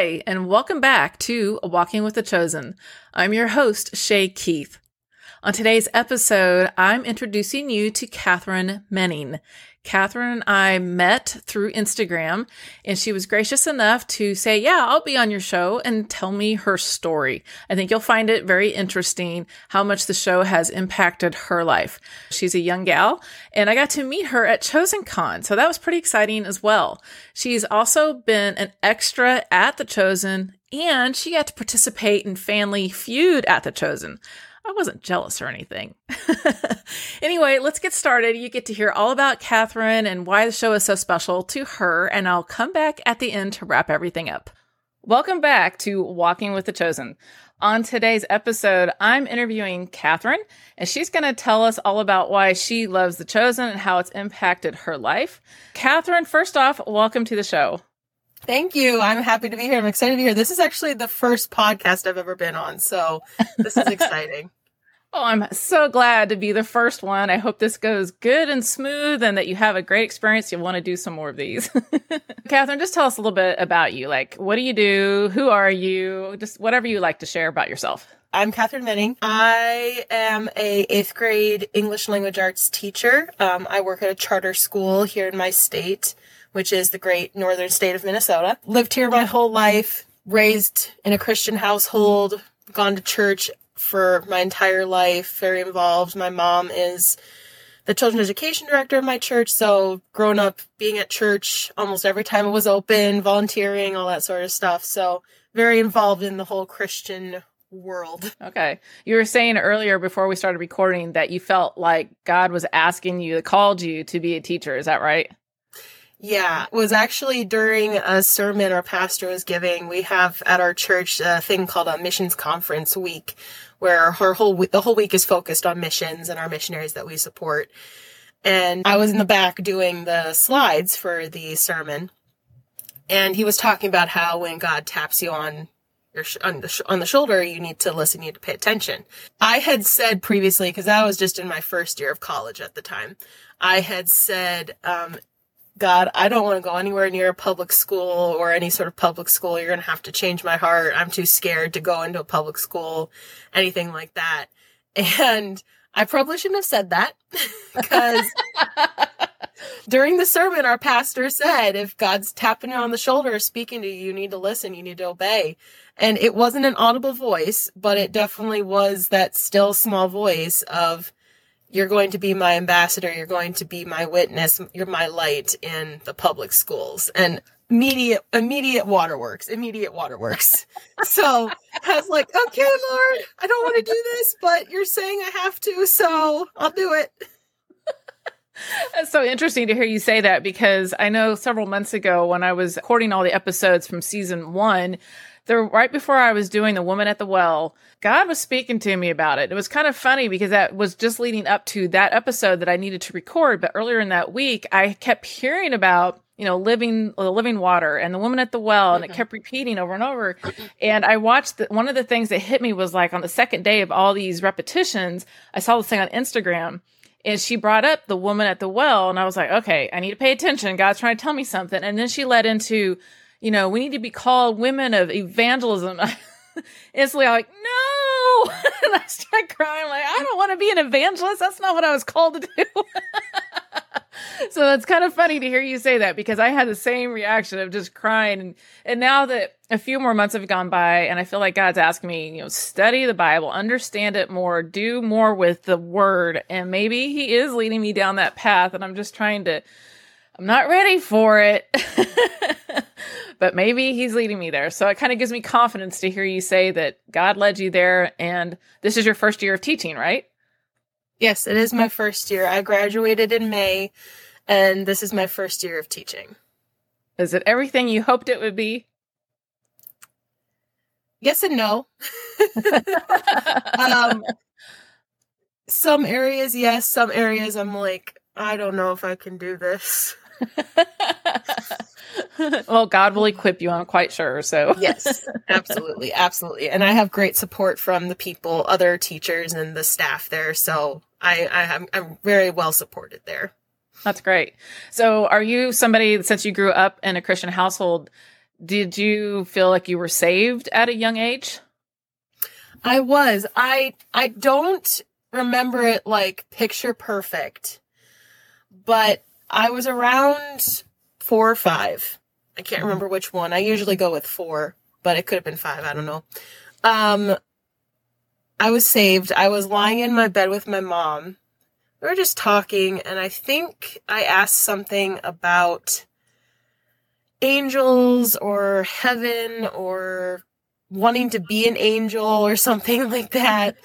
And welcome back to Walking with the Chosen. I'm your host, Shay Keith. On today's episode, I'm introducing you to Katharine Menning. Katharine and I met through Instagram, and she was gracious enough to say, Yeah, I'll be on your show and tell me her story. I think you'll find it very interesting how much the show has impacted her life. She's a young gal, and I got to meet her at Chosen Con, so that was pretty exciting as well. She's also been an extra at The Chosen, and she got to participate in Family Feud at The Chosen. I wasn't jealous or anything. anyway, let's get started. You get to hear all about Katharine and why the show is so special to her, and I'll come back at the end to wrap everything up. Welcome back to Walking with the Chosen. On today's episode, I'm interviewing Katharine, and she's going to tell us all about why she loves The Chosen and how it's impacted her life. Katharine, first off, welcome to the show. Thank you. I'm happy to be here. I'm excited to be here. This is actually the first podcast I've ever been on, so this is exciting. Oh, I'm so glad to be the first one. I hope this goes good and smooth and that you have a great experience. You'll want to do some more of these. Katharine, just tell us a little bit about you. Like, what do you do? Who are you? Just whatever you like to share about yourself. I'm Katharine Menning. I am a eighth grade English language arts teacher. Um, I work at a charter school here in my state which is the great northern state of Minnesota. Lived here my whole life, raised in a Christian household, gone to church for my entire life, very involved. My mom is the children's education director of my church, so grown up being at church almost every time it was open, volunteering, all that sort of stuff. So very involved in the whole Christian world. Okay. You were saying earlier before we started recording that you felt like God was asking you, called you to be a teacher. Is that right? Yeah, it was actually during a sermon our pastor was giving. We have at our church a thing called a missions conference week, where our whole the whole week is focused on missions and our missionaries that we support. And I was in the back doing the slides for the sermon, and he was talking about how when God taps you on your sh- on the sh- on the shoulder, you need to listen, you need to pay attention. I had said previously because I was just in my first year of college at the time. I had said um, God, I don't want to go anywhere near a public school or any sort of public school. You're going to have to change my heart. I'm too scared to go into a public school, anything like that. And I probably shouldn't have said that because during the sermon, our pastor said, if God's tapping you on the shoulder, speaking to you, you need to listen, you need to obey. And it wasn't an audible voice, but it definitely was that still small voice of, you're going to be my ambassador. You're going to be my witness. You're my light in the public schools and immediate, immediate waterworks, immediate waterworks. so I was like, okay, Lord, I don't want to do this, but you're saying I have to. So I'll do it. It's so interesting to hear you say that because I know several months ago when I was recording all the episodes from season one, there right before I was doing the woman at the well, God was speaking to me about it. It was kind of funny because that was just leading up to that episode that I needed to record. But earlier in that week, I kept hearing about you know living the living water and the woman at the well, and it mm-hmm. kept repeating over and over. And I watched the, one of the things that hit me was like on the second day of all these repetitions, I saw this thing on Instagram. And she brought up the woman at the well, and I was like, okay, I need to pay attention. God's trying to tell me something. And then she led into you know, we need to be called women of evangelism. Instantly, I'm like, no. and I start crying. Like, I don't want to be an evangelist. That's not what I was called to do. so it's kind of funny to hear you say that because I had the same reaction of just crying. And, and now that a few more months have gone by and I feel like God's asking me, you know, study the Bible, understand it more, do more with the word. And maybe he is leading me down that path. And I'm just trying to, I'm not ready for it. But maybe he's leading me there. So it kind of gives me confidence to hear you say that God led you there and this is your first year of teaching, right? Yes, it is my first year. I graduated in May and this is my first year of teaching. Is it everything you hoped it would be? Yes and no. um, some areas, yes. Some areas, I'm like, I don't know if I can do this. well, God will equip you, I'm quite sure. So, yes, absolutely. Absolutely. And I have great support from the people, other teachers, and the staff there. So, I, I am, I'm very well supported there. That's great. So, are you somebody, since you grew up in a Christian household, Did you feel like you were saved at a young age? I was. I I don't remember it like picture perfect. But I was around 4 or 5. I can't remember which one. I usually go with 4, but it could have been 5, I don't know. Um I was saved. I was lying in my bed with my mom. We were just talking and I think I asked something about angels or heaven or wanting to be an angel or something like that.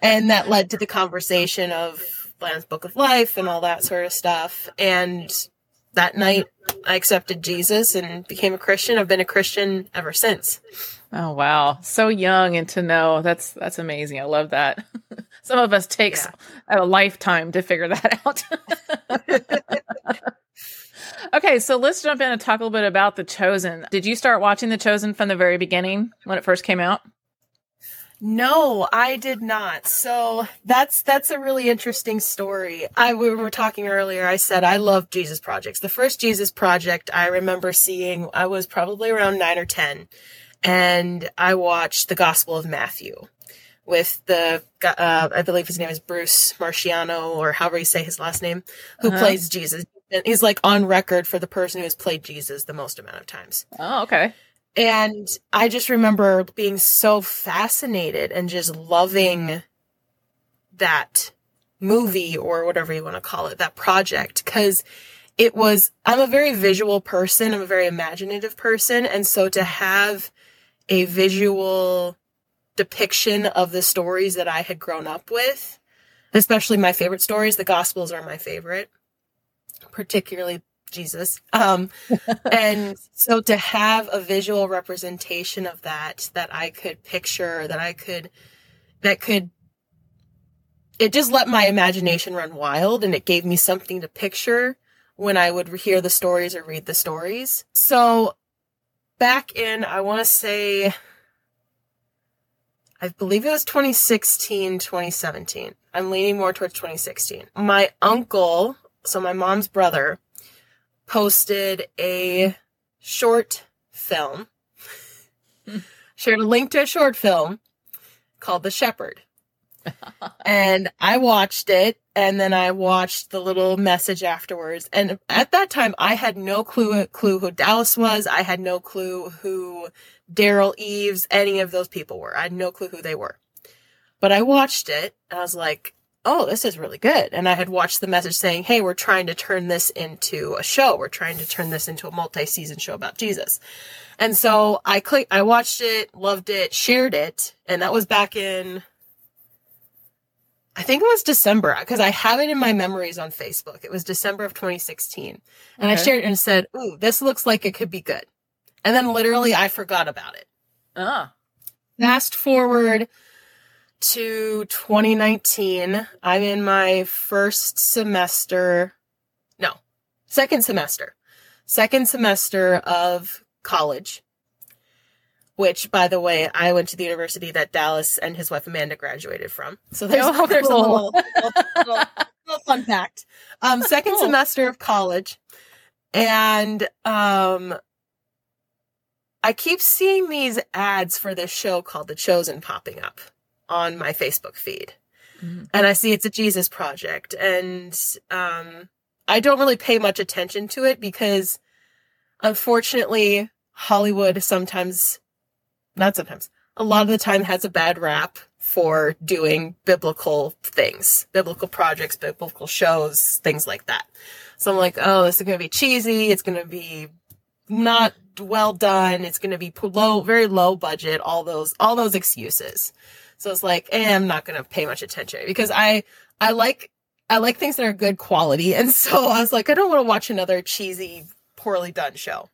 and that led to the conversation of Lamb's Book of Life and all that sort of stuff. And that night I accepted Jesus and became a Christian. I've been a Christian ever since. Oh wow. So young and to know. That's that's amazing. I love that. Some of us takes yeah. a lifetime to figure that out. Okay, so let's jump in and talk a little bit about The Chosen. Did you start watching The Chosen from the very beginning when it first came out? No, I did not. So that's that's a really interesting story. I we were talking earlier. I said I love Jesus projects. The first Jesus project I remember seeing, I was probably around nine or ten, and I watched the Gospel of Matthew with the uh, I believe his name is Bruce Marchiano or however you say his last name, who uh-huh. plays Jesus he's like on record for the person who has played Jesus the most amount of times. Oh, okay. And I just remember being so fascinated and just loving that movie or whatever you want to call it, that project, because it was, I'm a very visual person. I'm a very imaginative person. And so to have a visual depiction of the stories that I had grown up with, especially my favorite stories, the Gospels are my favorite particularly Jesus. Um, and so to have a visual representation of that, that I could picture, that I could, that could, it just let my imagination run wild and it gave me something to picture when I would hear the stories or read the stories. So back in, I want to say, I believe it was 2016, 2017. I'm leaning more towards 2016. My uncle so my mom's brother posted a short film, shared a link to a short film called The Shepherd. and I watched it and then I watched the little message afterwards. And at that time, I had no clue, clue who Dallas was. I had no clue who Derral Eves, any of those people were. I had no clue who they were. But I watched it and I was like, oh, this is really good. And I had watched the message saying, hey, we're trying to turn this into a show. We're trying to turn this into a multi-season show about Jesus. And so I clicked, I watched it, loved it, shared it. And that was back in, I think it was December because I have it in my memories on Facebook. It was December of 2016. And okay. I shared it and said, ooh, this looks like it could be good. And then literally I forgot about it. Ah. Fast forward to 2019. I'm in my first semester. No, second semester. Second semester of college. Which, by the way, I went to the university that Dallas and his wife Amanda graduated from. So there's, oh, there's cool. a little, little, little, little, fun fact. Um, second cool. semester of college. And um, I keep seeing these ads for this show called The Chosen popping up on my Facebook feed. Mm-hmm. And I see it's a Jesus project. And um, I don't really pay much attention to it because unfortunately, Hollywood sometimes, not sometimes, a lot of the time has a bad rap for doing biblical things, biblical projects, biblical shows, things like that. So I'm like, oh, this is going to be cheesy. It's going to be not well done. It's going to be low, very low budget. All those, all those excuses. So it's like, eh, I'm not going to pay much attention because I, I like, I like things that are good quality. And so I was like, I don't want to watch another cheesy, poorly done show.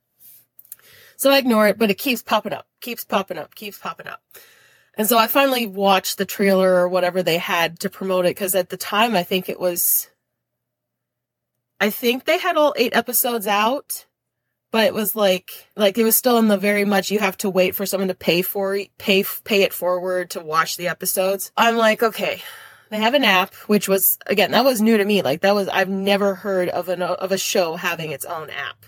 So I ignore it, but it keeps popping up, keeps popping up, keeps popping up. And so I finally watched the trailer or whatever they had to promote it because at the time I think it was, I think they had all eight episodes out but it was like like it was still in the very much you have to wait for someone to pay for pay pay it forward to watch the episodes. I'm like, okay, they have an app, which was again that was new to me. Like that was I've never heard of an of a show having its own app.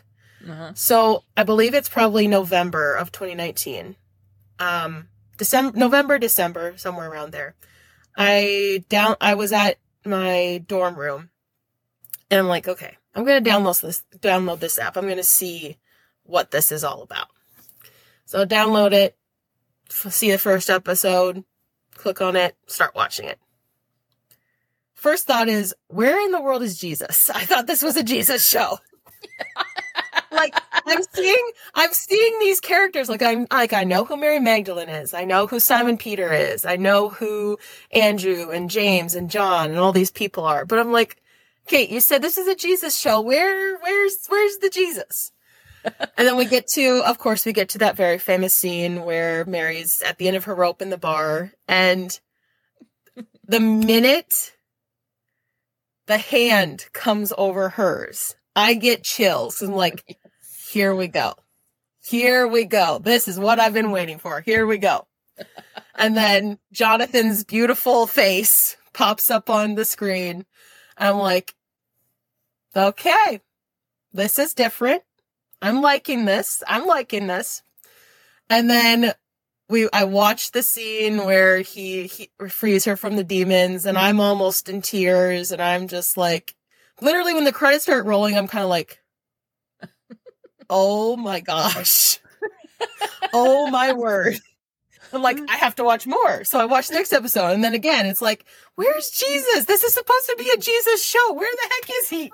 Uh-huh. So I believe it's probably November of 2019. Um, December, November, December, somewhere around there. I down, I was at my dorm room and I'm like, okay, I'm going to download this, download this app. I'm going to see what this is all about. So download it, f- see the first episode, click on it, start watching it. First thought is, where in the world is Jesus? I thought this was a Jesus show. like I'm seeing I'm seeing these characters like I'm like I know who Mary Magdalene is. I know who Simon Peter is. I know who Andrew and James and John and all these people are. But I'm like, Kate, you said this is a Jesus show. Where where's where's the Jesus? and then we get to of course we get to that very famous scene where Mary's at the end of her rope in the bar and the minute the hand comes over hers, I get chills and like here we go. Here we go. This is what I've been waiting for. Here we go. And then Jonathan's beautiful face pops up on the screen. I'm like, okay, this is different. I'm liking this. I'm liking this. And then we, I watched the scene where he, he frees her from the demons and I'm almost in tears and I'm just like, literally when the credits start rolling, I'm kind of like, oh my gosh. oh my word. I'm like, I have to watch more. So I watch the next episode. And then again, it's like, where's Jesus? This is supposed to be a Jesus show. Where the heck is he?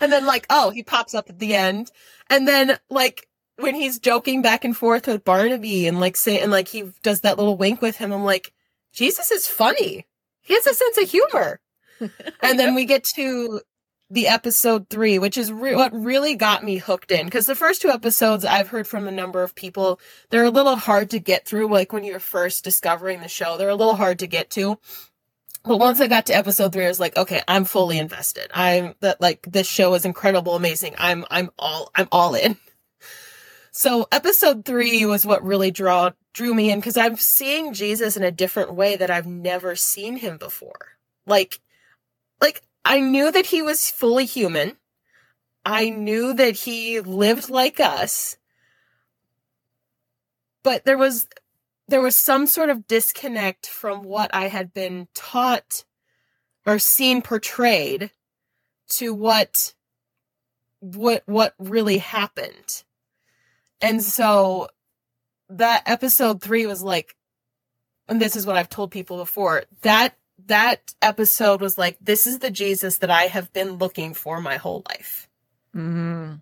and then like, oh, he pops up at the end. And then like when he's joking back and forth with Barnaby and like say, and like he does that little wink with him, I'm like, Jesus is funny. He has a sense of humor. and then we get to the episode three, which is re- what really got me hooked in. Because the first two episodes, I've heard from a number of people, they're a little hard to get through. Like when you're first discovering the show, they're a little hard to get to. But once I got to episode three, I was like, okay, I'm fully invested. I'm that like this show is incredible, amazing. I'm I'm all I'm all in. So episode three was what really draw drew me in because I'm seeing Jesus in a different way that I've never seen him before. Like, like I knew that he was fully human. I knew that he lived like us. But there was there was some sort of disconnect from what I had been taught or seen portrayed to what what what really happened. And so that episode 3 was like and this is what I've told people before. That that episode was like, this is the Jesus that I have been looking for my whole life. Mm-hmm.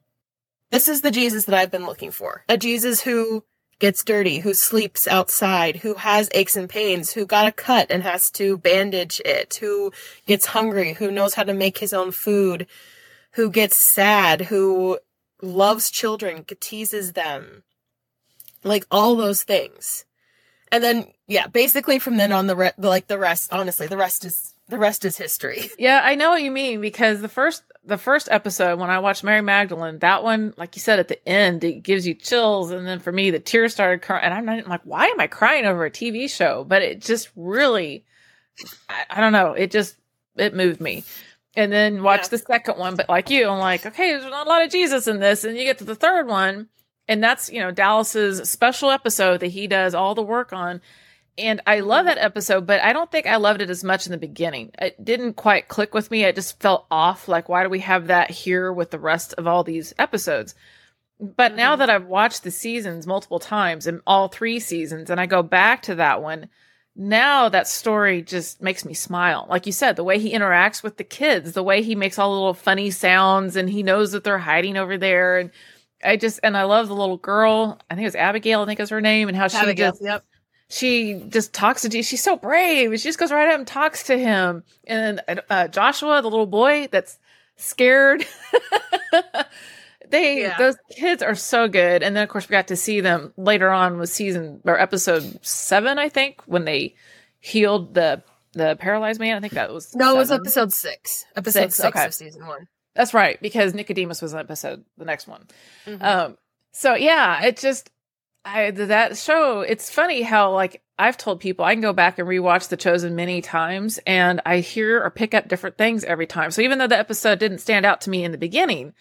This is the Jesus that I've been looking for. A Jesus who gets dirty, who sleeps outside, who has aches and pains, who got a cut and has to bandage it, who gets hungry, who knows how to make his own food, who gets sad, who loves children, teases them. Like all those things. And then, yeah, basically from then on, the re- like the rest, honestly, the rest is the rest is history. Yeah, I know what you mean because the first the first episode when I watched Mary Magdalene, that one, like you said at the end, it gives you chills, and then for me, the tears started crying, and I'm, not, I'm like, why am I crying over a TV show? But it just really, I, I don't know, it just it moved me. And then watch Yeah. the second one, but like you, I'm like, okay, there's not a lot of Jesus in this, and you get to the third one, and that's you know Dallas's special episode that he does all the work on. And I love that episode, but I don't think I loved it as much in the beginning. It didn't quite click with me. It just felt off. Like, why do we have that here with the rest of all these episodes? But now Mhm. that I've watched the seasons multiple times and all three seasons, and I go back to that one, now that story just makes me smile. Like you said, the way he interacts with the kids, the way he makes all the little funny sounds, and he knows that they're hiding over there. And I just, and I love the little girl. I think it was Abigail, I think is her name, and how she Abigail, just yep. she just talks to. She's so brave. She just goes right up and talks to him. And then uh, Joshua, the little boy that's scared. they Yeah. those kids are so good. And then of course we got to see them later on with season or episode seven, I think, when they healed the the paralyzed man. I think that was No, it was episode six. Episode Six, six, okay. of season one. That's right, because Nicodemus was an episode, the next one. Mhm. Um, so yeah, it just I that show. It's funny how like I've told people I can go back and rewatch The Chosen many times, and I hear or pick up different things every time. So even though the episode didn't stand out to me in the beginning,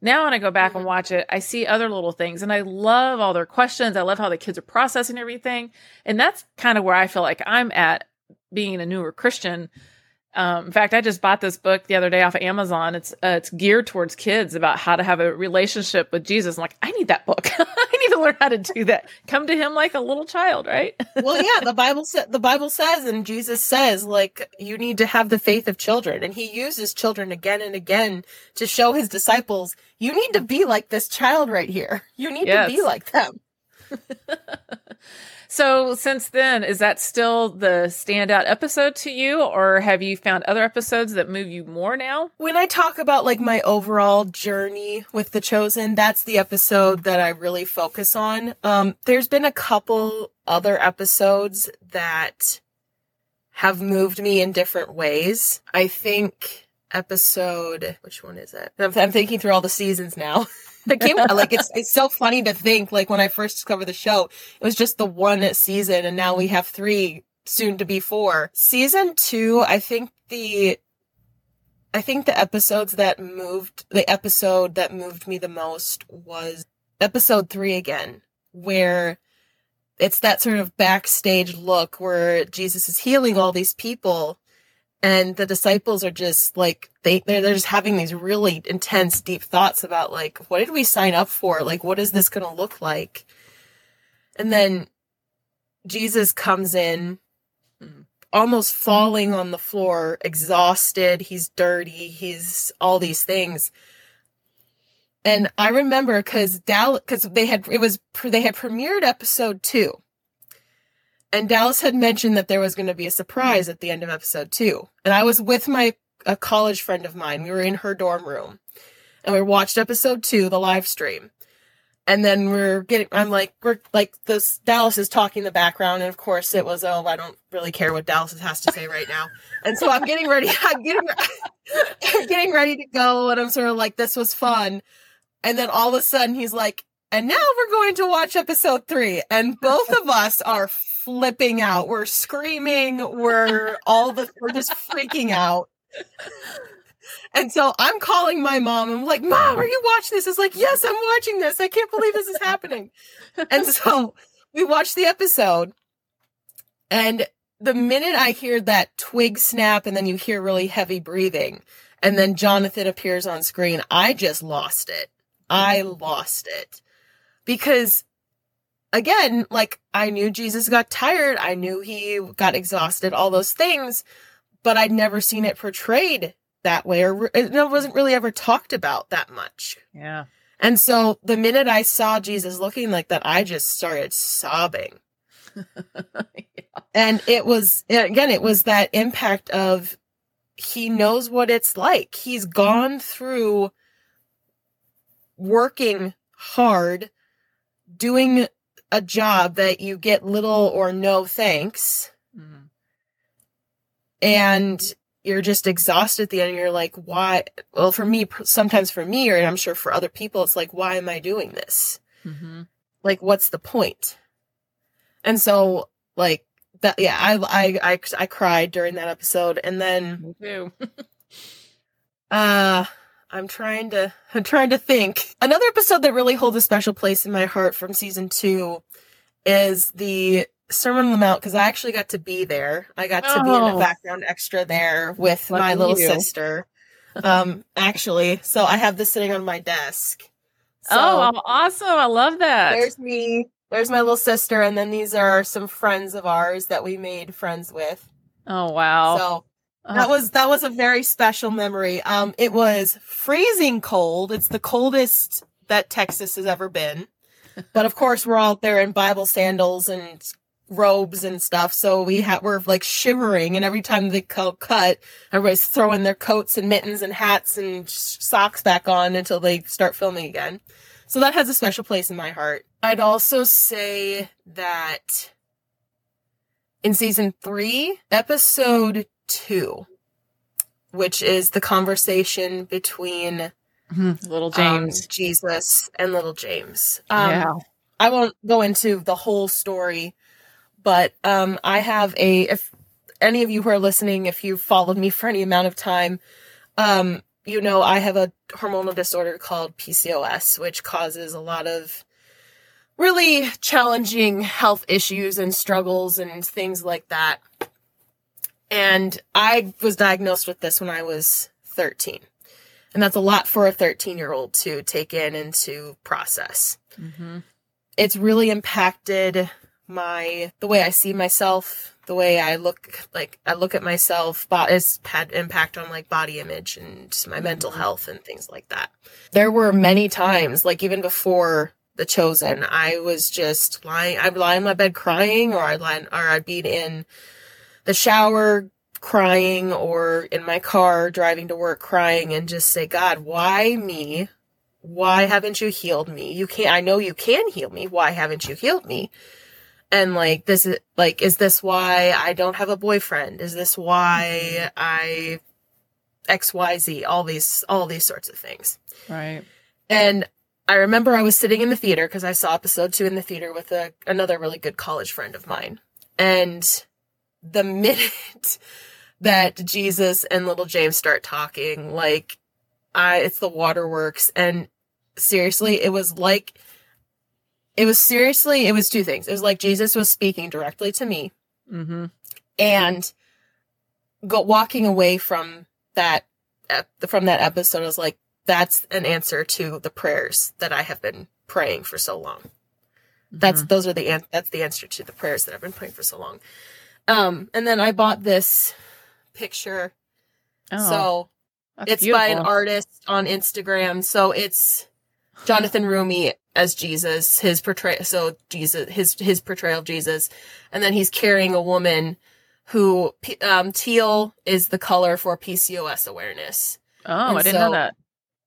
Now, when I go back and watch it, I see other little things and I love all their questions. I love how the kids are processing everything. And that's kind of where I feel like I'm at being a newer Christian um, in fact, I just bought this book the other day off of Amazon. It's uh, it's geared towards kids about how to have a relationship with Jesus. I'm like, I need that book. I need to learn how to do that. Come to Him like a little child, right? well, yeah. The Bible says the Bible says, and Jesus says, like you need to have the faith of children, and He uses children again and again to show His disciples, you need to be like this child right here. You need yes. to be like them. So since then, is that still the standout episode to you, or have you found other episodes that move you more now? When I talk about like my overall journey with The Chosen, that's the episode that I really focus on. Um, there's been a couple other episodes that have moved me in different ways. I think episode, which one is it? I'm, I'm thinking through all the seasons now. the game like it's it's so funny to think like when I first discovered the show, it was just the one season and now we have three soon to be four. Season two, I think the I think the episodes that moved the episode that moved me the most was episode three again, where it's that sort of backstage look where Jesus is healing all these people and the disciples are just like they they're, they're just having these really intense deep thoughts about like what did we sign up for? Like what is this going to look like? And then jesus comes in almost falling on the floor exhausted. He's dirty. He's all these things. And i remember because dallas because they had it was they had premiered episode two and Dallas had mentioned that there was going to be a surprise at the end of episode two. And I was with my a college friend of mine. We were in her dorm room and we watched episode two, the live stream. And then we're getting, I'm like, we're like, this Dallas is talking in the background. And of course it was, oh, I don't really care what Dallas has to say right now. And so I'm getting ready, I'm getting, I'm getting ready to go. And I'm sort of like, this was fun. And then all of a sudden he's like, and now we're going to watch episode three. And both of us are flipping out. We're screaming. We're all the, we're just freaking out. And so I'm calling my mom. I'm like, Mom, are you watching this? It's like, Yes, I'm watching this. I can't believe this is happening. and so we watched the episode. And the minute I hear that twig snap and then you hear really heavy breathing, and then Jonathan appears on screen, I just lost it. I mm-hmm. lost it. Because again, like I knew Jesus got tired. I knew he got exhausted, all those things, but I'd never seen it portrayed that way or it wasn't really ever talked about that much. Yeah. And so the minute I saw Jesus looking like that, I just started sobbing. yeah. And it was, again, it was that impact of he knows what it's like. He's mm-hmm. gone through working hard, doing a job that you get little or no thanks. Mm-hmm. And you're just exhausted at the end and you're like, why? Well, for me, sometimes for me, or I'm sure for other people, it's like, why am I doing this? Mm-hmm. Like, what's the point? And so, like, that, yeah, I, I, I, I cried during that episode. And then, uh, I'm trying to I'm trying to think. Another episode that really holds a special place in my heart from season two is the Sermon on the Mount because I actually got to be there. I got to oh. be in a background extra there with my little you. sister. Um, actually, so I have this sitting on my desk. So oh, awesome! I love that. There's me. There's my little sister, and then these are some friends of ours that we made friends with. Oh wow! So that was that was a very special memory. Um, it was freezing cold. It's the coldest that Texas has ever been. But of course, we're out there in Bible sandals and robes and stuff. So we have we're like shivering, and every time they cut, everybody's throwing their coats and mittens and hats and socks back on until they start filming again. So that has a special place in my heart. I'd also say that in season three, episode two, which is the conversation between mm-hmm. little James, um, Jesus, and little James. Um, yeah. I won't go into the whole story, but um, I have a. If any of you who are listening, if you've followed me for any amount of time, um, you know, I have a hormonal disorder called PCOS, which causes a lot of really challenging health issues and struggles and things like that. And I was diagnosed with this when I was 13. And that's a lot for a 13 year old to take in and to process. Mm-hmm. It's really impacted my, the way I see myself, the way I look, like I look at myself, but it's had impact on like body image and my mental mm-hmm. health and things like that. There were many times, like even before the chosen, I was just lying, I'd lie in my bed crying or I'd lie, or I'd be in the shower crying or in my car driving to work crying and just say, God, why me? Why haven't you healed me? You can't, I know you can heal me. Why haven't you healed me? And like, this is like, is this why I don't have a boyfriend? Is this why I XYZ? All these, all these sorts of things. Right. And I remember I was sitting in the theater because I saw episode two in the theater with a, another really good college friend of mine. And the minute that Jesus and little James start talking. Like, I, it's the waterworks. And seriously, it was like, it was seriously, it was two things. It was like Jesus was speaking directly to me. Mm-hmm. And go walking away from that, from that episode, I was like, that's an answer to the prayers that I have been praying for so long. That's, mm-hmm. those are the, that's the answer to the prayers that I've been praying for so long. Um, and then I bought this picture. Oh, so it's beautiful. by an artist on Instagram. So it's Jonathan Roumie as Jesus, his portrayal. So Jesus, his his portrayal of Jesus, and then he's carrying a woman who um, teal is the color for PCOS awareness. Oh, and I didn't so, know that.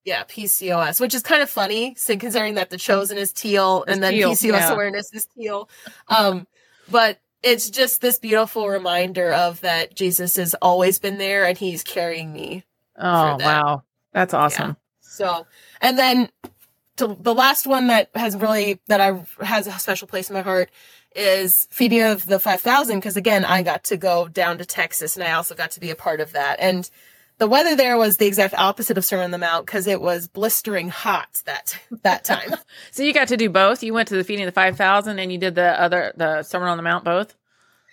Yeah, PCOS, which is kind of funny, considering that the chosen is teal and then teal, PCOS yeah. awareness is teal. Um, but it's just this beautiful reminder of that Jesus has always been there and he's carrying me. Oh, that. wow. That's awesome. Yeah. So, and then to, the last one that has really, that I has a special place in my heart is feeding of the 5,000. Cause again, I got to go down to Texas and I also got to be a part of that. And the weather there was the exact opposite of Sermon on the Mount because it was blistering hot that that time. so you got to do both. You went to the feeding of the five thousand, and you did the other the Sermon on the Mount both.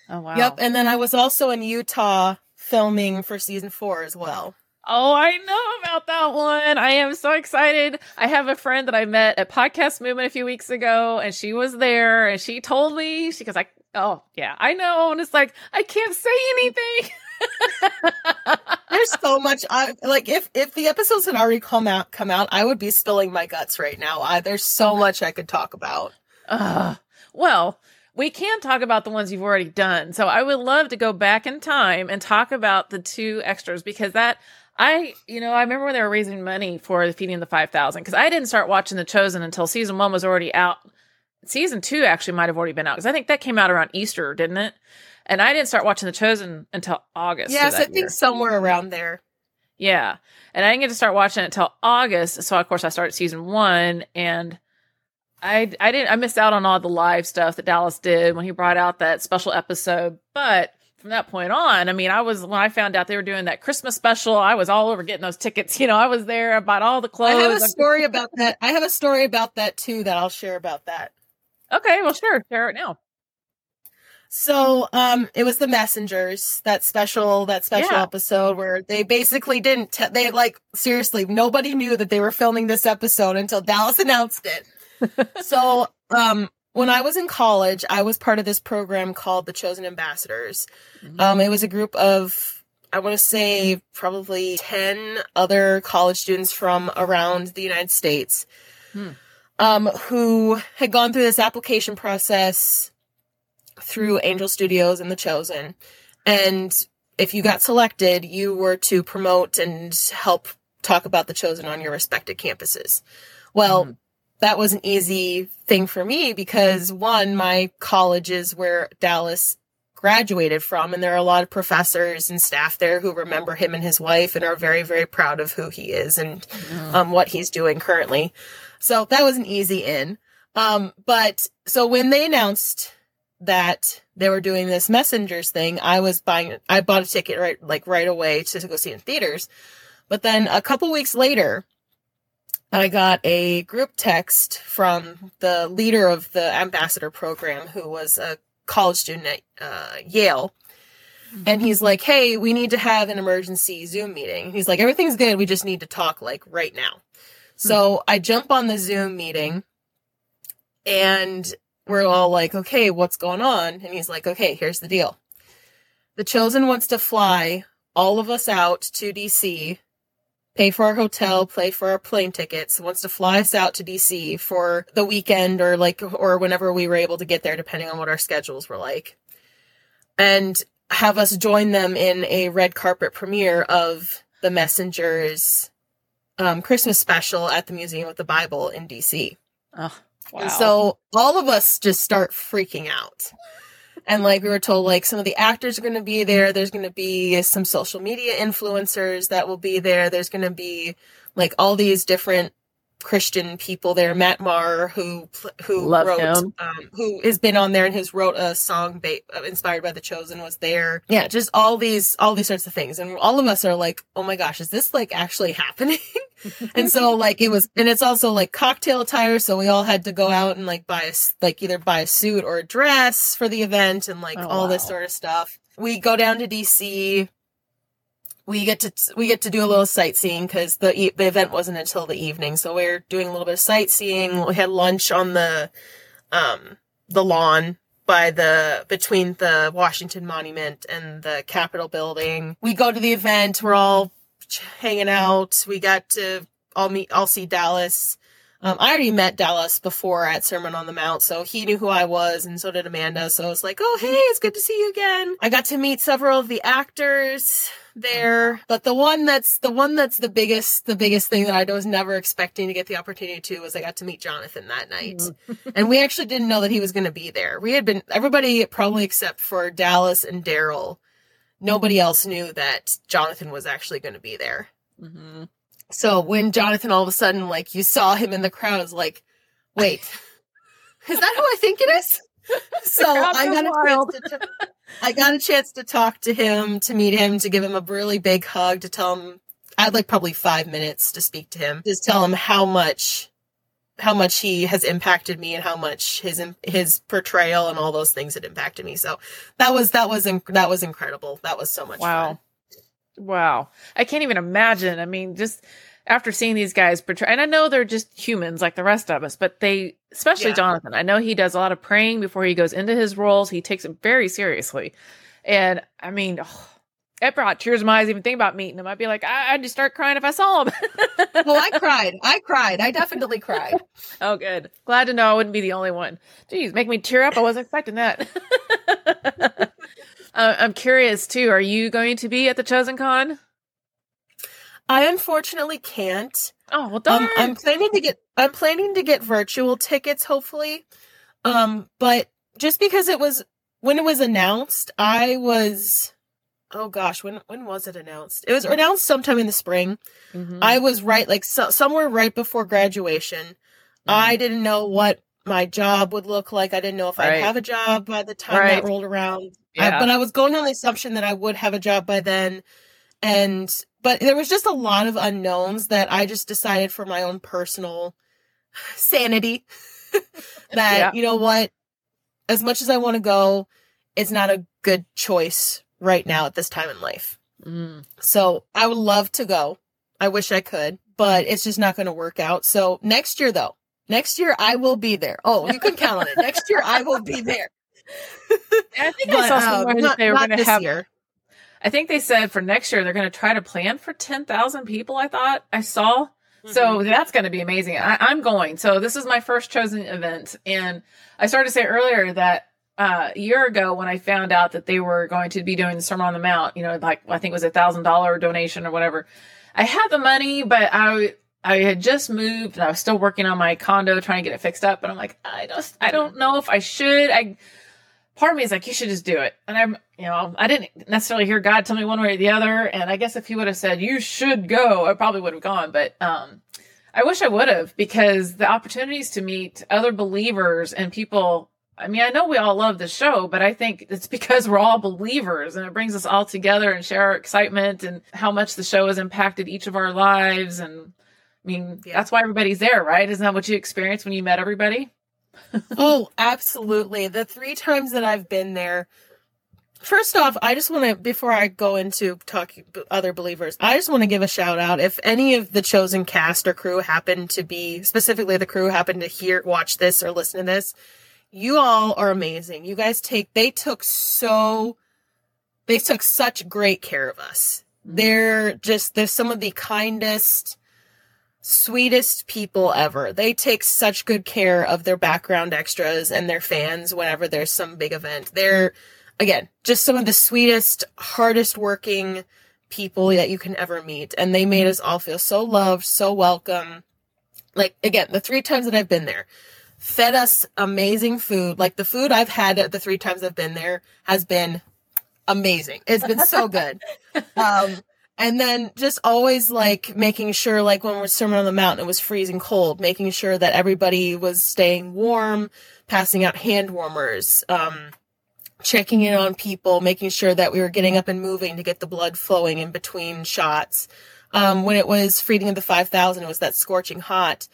Oh wow! Yep, and then I was also in Utah filming for season four as well. Oh, I know about that one. I am so excited. I have a friend that I met at Podcast Movement a few weeks ago, and she was there, and she told me she goes, "I oh yeah, I know," and it's like I can't say anything. There's so much. I like if if the episodes had already come out come out, I would be spilling my guts right now. I, there's so much I could talk about. Uh, well, we can talk about the ones you've already done. So I would love to go back in time and talk about the two extras because that I, you know, I remember when they were raising money for the feeding the 5,000 because I didn't start watching The Chosen until season one was already out. Season two actually might have already been out because I think that came out around Easter, didn't it? And I didn't start watching The Chosen until August. Yes, I think year. somewhere mm-hmm. around there. Yeah. And I didn't get to start watching it until August. So, of course, I started season one and I, I didn't, I missed out on all the live stuff that Dallas did when he brought out that special episode. But from that point on, I mean, I was, when I found out they were doing that Christmas special, I was all over getting those tickets. You know, I was there, I bought all the clothes. I have a story about that. I have a story about that too that I'll share about that. Okay. Well, sure. Share it now. So, um, it was the messengers that special that special yeah. episode where they basically didn't they like seriously nobody knew that they were filming this episode until Dallas announced it. so, um, when I was in college, I was part of this program called the Chosen Ambassadors. Mm-hmm. Um, it was a group of I want to say probably 10 other college students from around the United States. Hmm. Um, who had gone through this application process through Angel Studios and The Chosen. And if you got selected, you were to promote and help talk about The Chosen on your respective campuses. Well, mm that was an easy thing for me because one, my college is where Dallas graduated from, and there are a lot of professors and staff there who remember him and his wife and are very, very proud of who he is and mm um, what he's doing currently. So that was an easy in. Um, but so when they announced that they were doing this messengers thing, I was buying, I bought a ticket right, like right away to, to go see in theaters. But then a couple weeks later, I got a group text from the leader of the ambassador program, who was a college student at uh, Yale. And he's like, hey, we need to have an emergency Zoom meeting. He's like, everything's good. We just need to talk like right now. So I jump on the Zoom meeting and we're all like, okay, what's going on? And he's like, okay, here's the deal. The Chosen wants to fly all of us out to DC, pay for our hotel, pay for our plane tickets, wants to fly us out to DC for the weekend or like, or whenever we were able to get there, depending on what our schedules were like. And have us join them in a red carpet premiere of The Messengers um, Christmas special at the Museum of the Bible in DC. Oh, wow. And so all of us just start freaking out. And like we were told, like some of the actors are going to be there. There's going to be some social media influencers that will be there. There's going to be like all these different Christian people there. Matt Maher, who who Love wrote, um, who has been on there and has wrote a song ba- uh, inspired by The Chosen, was there. Yeah, just all these all these sorts of things, and all of us are like, oh my gosh, is this like actually happening? and so like it was, and it's also like cocktail attire, so we all had to go out and like buy a like either buy a suit or a dress for the event and like Oh, all this sort of stuff. We go down to DC we get to we get to do a little sightseeing because the the event wasn't until the evening, so we are doing a little bit of sightseeing. We had lunch on the um the lawn by the between the Washington Monument and the Capitol building. We go to the event. We're all hanging out. We got to all meet. I'll see Dallas. Um, I already met Dallas before at Sermon on the Mount, so he knew who I was, and so did Amanda. So I was like, "Oh, hey, it's good to see you again." I got to meet several of the actors there, but the one that's the one that's the biggest, the biggest thing that I was never expecting to get the opportunity to was I got to meet Jonathan that night, and we actually didn't know that he was going to be there. We had been everybody probably except for Dallas and Derral. Nobody else knew that Jonathan was actually going to be there. Mhm. So when Jonathan all of a sudden, like, you saw him in the crowd, I was like, wait, is that who I think it is? So I got, a chance to, I got a chance to talk to him, to meet him, to give him a really big hug, to tell him, I had like probably five minutes to speak to him, just tell him how much, how much he has impacted me and how much his, his portrayal and all those things had impacted me. So that was, that was, that was incredible. That was so much Wow. fun. Wow. I can't even imagine. I mean, just after seeing these guys portray, and I know they're just humans like the rest of us, but they, especially Yeah. Jonathan, I know he does a lot of praying before he goes into his roles. He takes it very seriously. And I mean, oh, it brought tears to my eyes even think about meeting him. I'd be like, I- I'd just start crying if I saw him. Well, I cried. I cried. I definitely cried. oh, good. Glad to know I wouldn't be the only one. Jeez, make me tear up. I wasn't expecting that. uh, I'm curious too. Are you going to be at the Chosen Con? I unfortunately can't. Oh, well, darn. Um, I'm planning to get I'm planning to get virtual tickets, hopefully. Um, but just because it was when it was announced, I was oh gosh, when when was it announced? It was announced sometime in the spring. Mhm. I was right like so, somewhere right before graduation. Mm-hmm. I didn't know what my job would look like. I didn't know if Right. I'd have a job by the time Right. that rolled around. I- but I was going on the assumption that I would have a job by then. And, but there was just a lot of unknowns that I just decided for my own personal sanity that, Yeah. you know what, as much as I want to go, it's not a good choice right now at this time in life. Mm. So I would love to go. I wish I could, but it's just not going to work out. So next year though, next year I will be there. Oh, you can count on it. Next year I will be there. I think I saw um, somewhere that not- they were going to have. year. I think they said for next year they're going to try to plan for ten thousand people. I thought I saw. So Mm-hmm. that's going to be amazing. I, I'm going. So this is my first chosen event, and I started to say earlier that uh, a year ago when I found out that they were going to be doing the Sermon on the Mount, you know, like I think it was a thousand dollar donation or whatever. I had the money, but I I had just moved and I was still working on my condo trying to get it fixed up. But I'm like, I just I don't know if I should. I part of me is like, you should just do it. And I'm, you know, I didn't necessarily hear God tell me one way or the other. And I guess if he would have said, you should go, I probably would have gone. But, um, I wish I would have because the opportunities to meet other believers and people I mean, I know we all love the show, but I think it's because we're all believers and it brings us all together and share our excitement and how much the show has impacted each of our lives. And I mean, yeah. that's why everybody's there, right? Isn't that what you experienced when you met everybody? oh, absolutely. The three times that I've been there, First off, I just want to, before I go into talking other believers, I just want to give a shout out. If any of the chosen cast or crew happen to be, specifically the crew happen to hear, watch this or listen to this, you all are amazing. You guys take, they took so, they took such great care of us. Mm-hmm. They're just, they're some of the kindest, sweetest people ever. They take such good care of their background extras and their fans whenever there's some big event. They're, again, just some of the sweetest, hardest working people that you can ever meet. And they made us all feel so loved, so welcome. Like, again, the three times that I've been there, fed us amazing food. Like, the food I've had the three times I've been there has been amazing. It's been so good. Um, and then just always like making sure, like when we're Sermon on the Mount, it was freezing cold, making sure that everybody was staying warm, passing out hand warmers, um, checking in on people, making sure that we were getting up and moving to get the blood flowing in between shots. Um, when it was feeding of the 5,000, it was that scorching hot,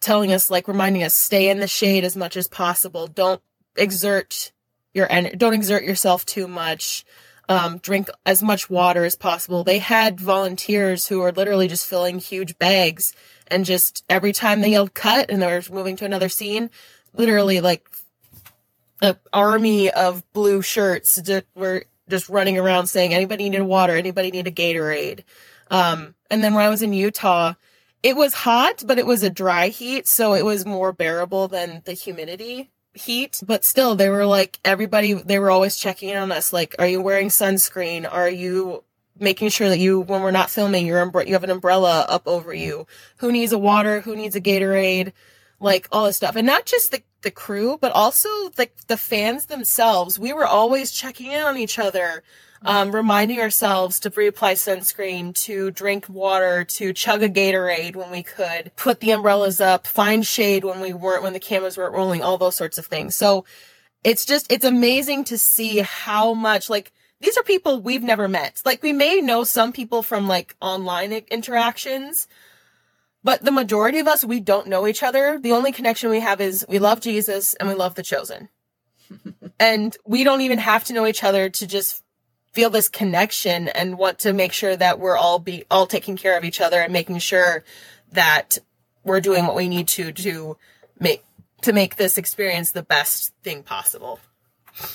telling us, like, reminding us, stay in the shade as much as possible. Don't exert your energy, don't exert yourself too much. Um, drink as much water as possible. They had volunteers who were literally just filling huge bags and just every time they yelled cut and they were moving to another scene, literally like an army of blue shirts that were just running around saying anybody need water, anybody need a Gatorade. Um, and then when I was in Utah, it was hot, but it was a dry heat, so it was more bearable than the humidity heat. But still, they were like everybody. They were always checking in on us. Like, are you wearing sunscreen? Are you making sure that you, when we're not filming, you're you have an umbrella up over you? Who needs a water? Who needs a Gatorade? Like all this stuff, and not just the the crew, but also the the fans themselves. We were always checking in on each other, um, reminding ourselves to reapply sunscreen, to drink water, to chug a Gatorade when we could, put the umbrellas up, find shade when we weren't, when the cameras weren't rolling, all those sorts of things. So it's just it's amazing to see how much like these are people we've never met. Like we may know some people from like online interactions, but the majority of us, we don't know each other. The only connection we have is we love Jesus and we love the chosen. and we don't even have to know each other to just feel this connection and want to make sure that we're all be all taking care of each other and making sure that we're doing what we need to to make to make this experience the best thing possible.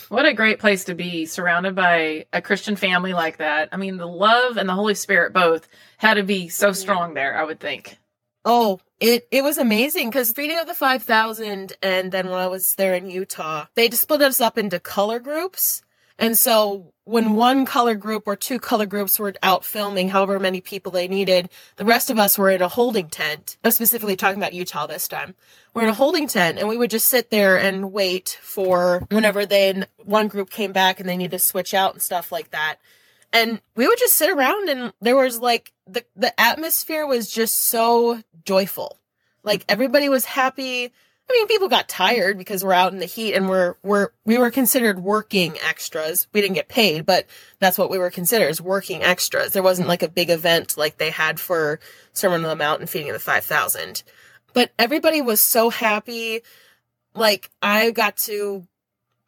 What a great place to be surrounded by a Christian family like that. I mean, the love and the Holy Spirit both had to be so strong there, I would think. Oh, it it was amazing because feeding of the five thousand, and then when I was there in Utah, they just split us up into color groups. And so when one color group or two color groups were out filming, however many people they needed, the rest of us were in a holding tent. I'm specifically talking about Utah this time. We're in a holding tent and we would just sit there and wait for whenever then one group came back and they needed to switch out and stuff like that and we would just sit around and there was like the the atmosphere was just so joyful like everybody was happy i mean people got tired because we're out in the heat and we're we're we were considered working extras we didn't get paid but that's what we were considered as working extras there wasn't like a big event like they had for sermon on the mount and feeding of the 5000 but everybody was so happy like i got to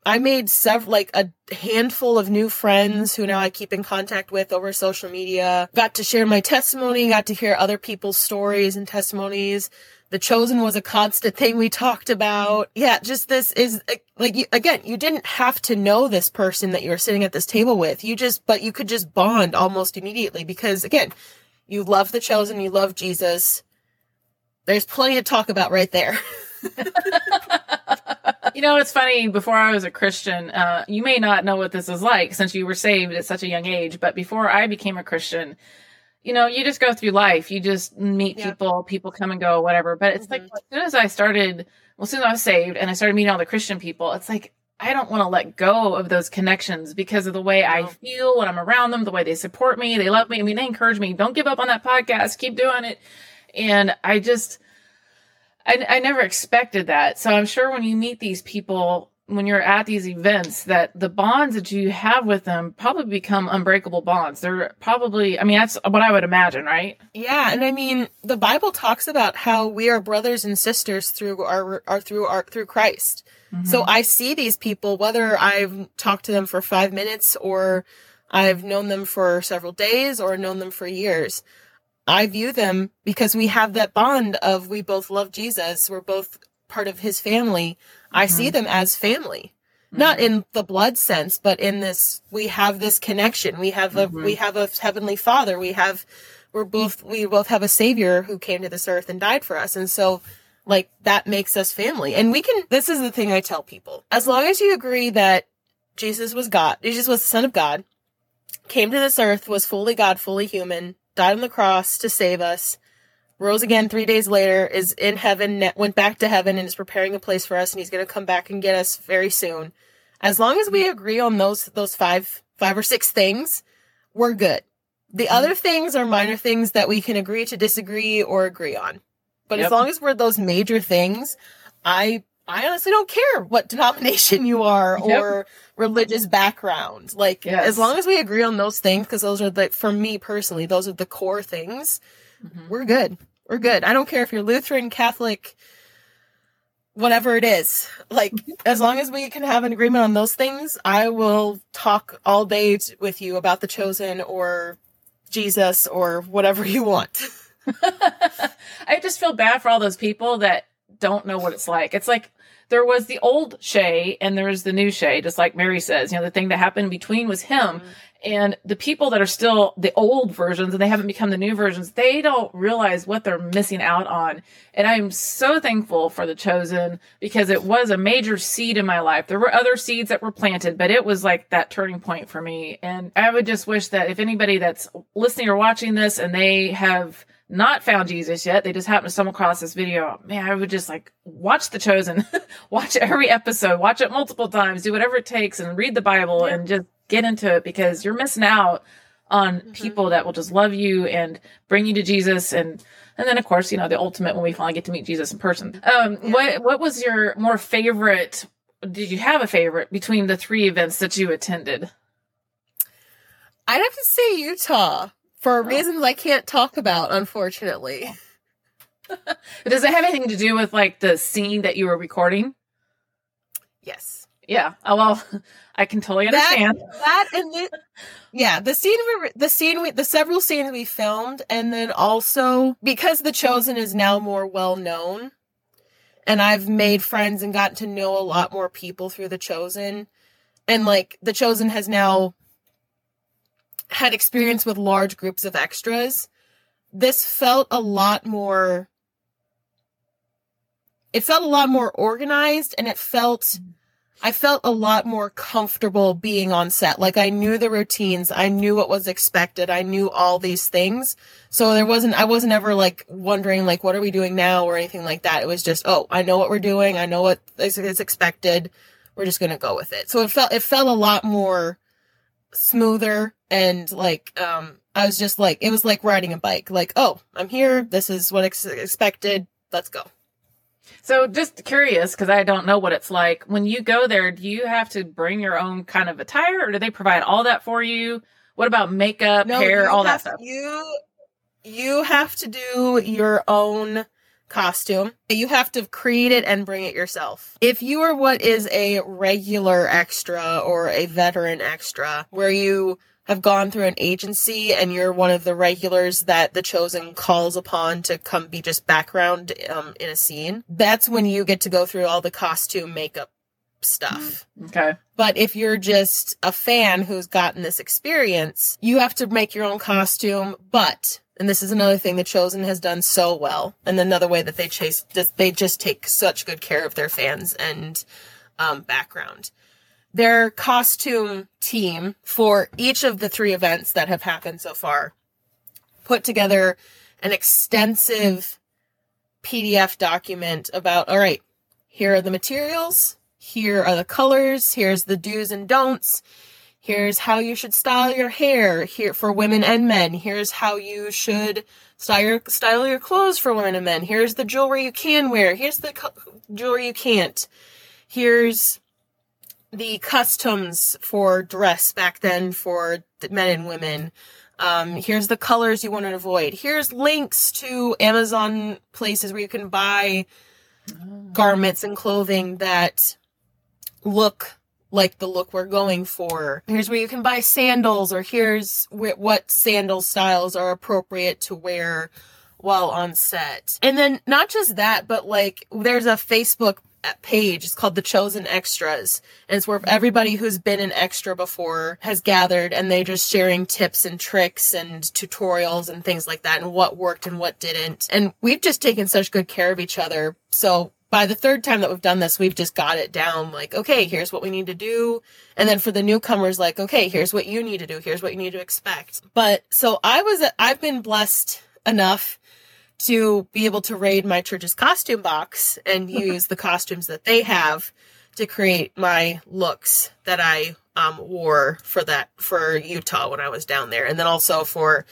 I made several, like a handful of new friends who now I keep in contact with over social media. Got to share my testimony, got to hear other people's stories and testimonies. The chosen was a constant thing we talked about. Yeah, just this is like, you, again, you didn't have to know this person that you were sitting at this table with. You just, but you could just bond almost immediately because again, you love the chosen, you love Jesus. There's plenty to talk about right there. you know, it's funny. Before I was a Christian, uh, you may not know what this is like since you were saved at such a young age. But before I became a Christian, you know, you just go through life. You just meet yeah. people, people come and go, whatever. But it's mm-hmm. like as soon as I started, well, as soon as I was saved and I started meeting all the Christian people, it's like I don't want to let go of those connections because of the way I feel when I'm around them, the way they support me, they love me. I mean, they encourage me. Don't give up on that podcast. Keep doing it. And I just I, I never expected that. So I'm sure when you meet these people, when you're at these events that the bonds that you have with them probably become unbreakable bonds. They're probably, I mean, that's what I would imagine, right? Yeah, and I mean, the Bible talks about how we are brothers and sisters through our, our through our through Christ. Mm-hmm. So I see these people whether I've talked to them for 5 minutes or I've known them for several days or known them for years. I view them because we have that bond of we both love Jesus. We're both part of his family. Mm-hmm. I see mm-hmm. them as family. Mm-hmm. Not in the blood sense, but in this, we have this connection. We have a, mm-hmm. we have a heavenly father. We have, we're both, we both have a savior who came to this earth and died for us. And so, like, that makes us family. And we can, this is the thing I tell people. As long as you agree that Jesus was God, Jesus was the son of God, came to this earth, was fully God, fully human, died on the cross to save us, rose again three days later, is in heaven, went back to heaven, and is preparing a place for us, and he's going to come back and get us very soon. As long as we agree on those those five five or six things, we're good. The mm-hmm. other things are minor things that we can agree to disagree or agree on. But yep. as long as we're those major things, I I honestly don't care what denomination you are yep. or religious background. Like yes. as long as we agree on those things, because those are the for me personally, those are the core things. Mm-hmm. We're good. We're good. I don't care if you're Lutheran, Catholic, whatever it is. Like, as long as we can have an agreement on those things, I will talk all day t- with you about the chosen or Jesus or whatever you want. I just feel bad for all those people that don't know what it's like. It's like there was the old Shay and there's the new Shay, just like Mary says. You know, the thing that happened between was him. Mm-hmm. And the people that are still the old versions and they haven't become the new versions, they don't realize what they're missing out on. And I'm so thankful for the chosen because it was a major seed in my life. There were other seeds that were planted, but it was like that turning point for me. And I would just wish that if anybody that's listening or watching this and they have not found Jesus yet, they just happen to stumble across this video, man, I would just like watch The Chosen, watch every episode, watch it multiple times, do whatever it takes and read the Bible yeah. and just get into it because you're missing out on mm-hmm. people that will just love you and bring you to Jesus and and then of course you know the ultimate when we finally get to meet Jesus in person. Um, yeah. what what was your more favorite? Did you have a favorite between the three events that you attended? I'd have to say Utah for oh. reasons I can't talk about, unfortunately. Does it have anything to do with like the scene that you were recording? Yes. Yeah. Oh well, I can totally understand that. that and the, yeah, the scene we the scene we the several scenes we filmed, and then also because the chosen is now more well known, and I've made friends and gotten to know a lot more people through the chosen, and like the chosen has now had experience with large groups of extras. This felt a lot more. It felt a lot more organized, and it felt. Mm I felt a lot more comfortable being on set. Like I knew the routines. I knew what was expected. I knew all these things. So there wasn't, I wasn't ever like wondering like, what are we doing now or anything like that. It was just, oh, I know what we're doing. I know what is, is expected. We're just going to go with it. So it felt, it felt a lot more smoother and like, um, I was just like, it was like riding a bike. Like, oh, I'm here. This is what ex- expected. Let's go. So just curious, because I don't know what it's like. When you go there, do you have to bring your own kind of attire or do they provide all that for you? What about makeup, no, hair, all that stuff? You you have to do your own costume. You have to create it and bring it yourself. If you are what is a regular extra or a veteran extra, where you have gone through an agency and you're one of the regulars that the chosen calls upon to come be just background um, in a scene, that's when you get to go through all the costume makeup stuff. Okay. But if you're just a fan who's gotten this experience, you have to make your own costume, but and this is another thing the chosen has done so well and another way that they chase they just take such good care of their fans and um, background their costume team for each of the three events that have happened so far put together an extensive PDF document about, all right, here are the materials, here are the colors, here's the do's and don'ts, here's how you should style your hair here for women and men, here's how you should style your, style your clothes for women and men, here's the jewelry you can wear, here's the co- jewelry you can't, here's the customs for dress back then for men and women. Um, here's the colors you want to avoid. Here's links to Amazon places where you can buy garments and clothing that look like the look we're going for. Here's where you can buy sandals, or here's wh- what sandal styles are appropriate to wear while on set. And then not just that, but like there's a Facebook page. It's called The Chosen Extras. And it's where everybody who's been an extra before has gathered and they're just sharing tips and tricks and tutorials and things like that and what worked and what didn't. And we've just taken such good care of each other. So by the third time that we've done this, we've just got it down like, okay, here's what we need to do. And then for the newcomers, like, okay, here's what you need to do. Here's what you need to expect. But so I was, I've been blessed enough to be able to raid my church's costume box and use the costumes that they have to create my looks that I um, wore for that for Utah when I was down there, and then also for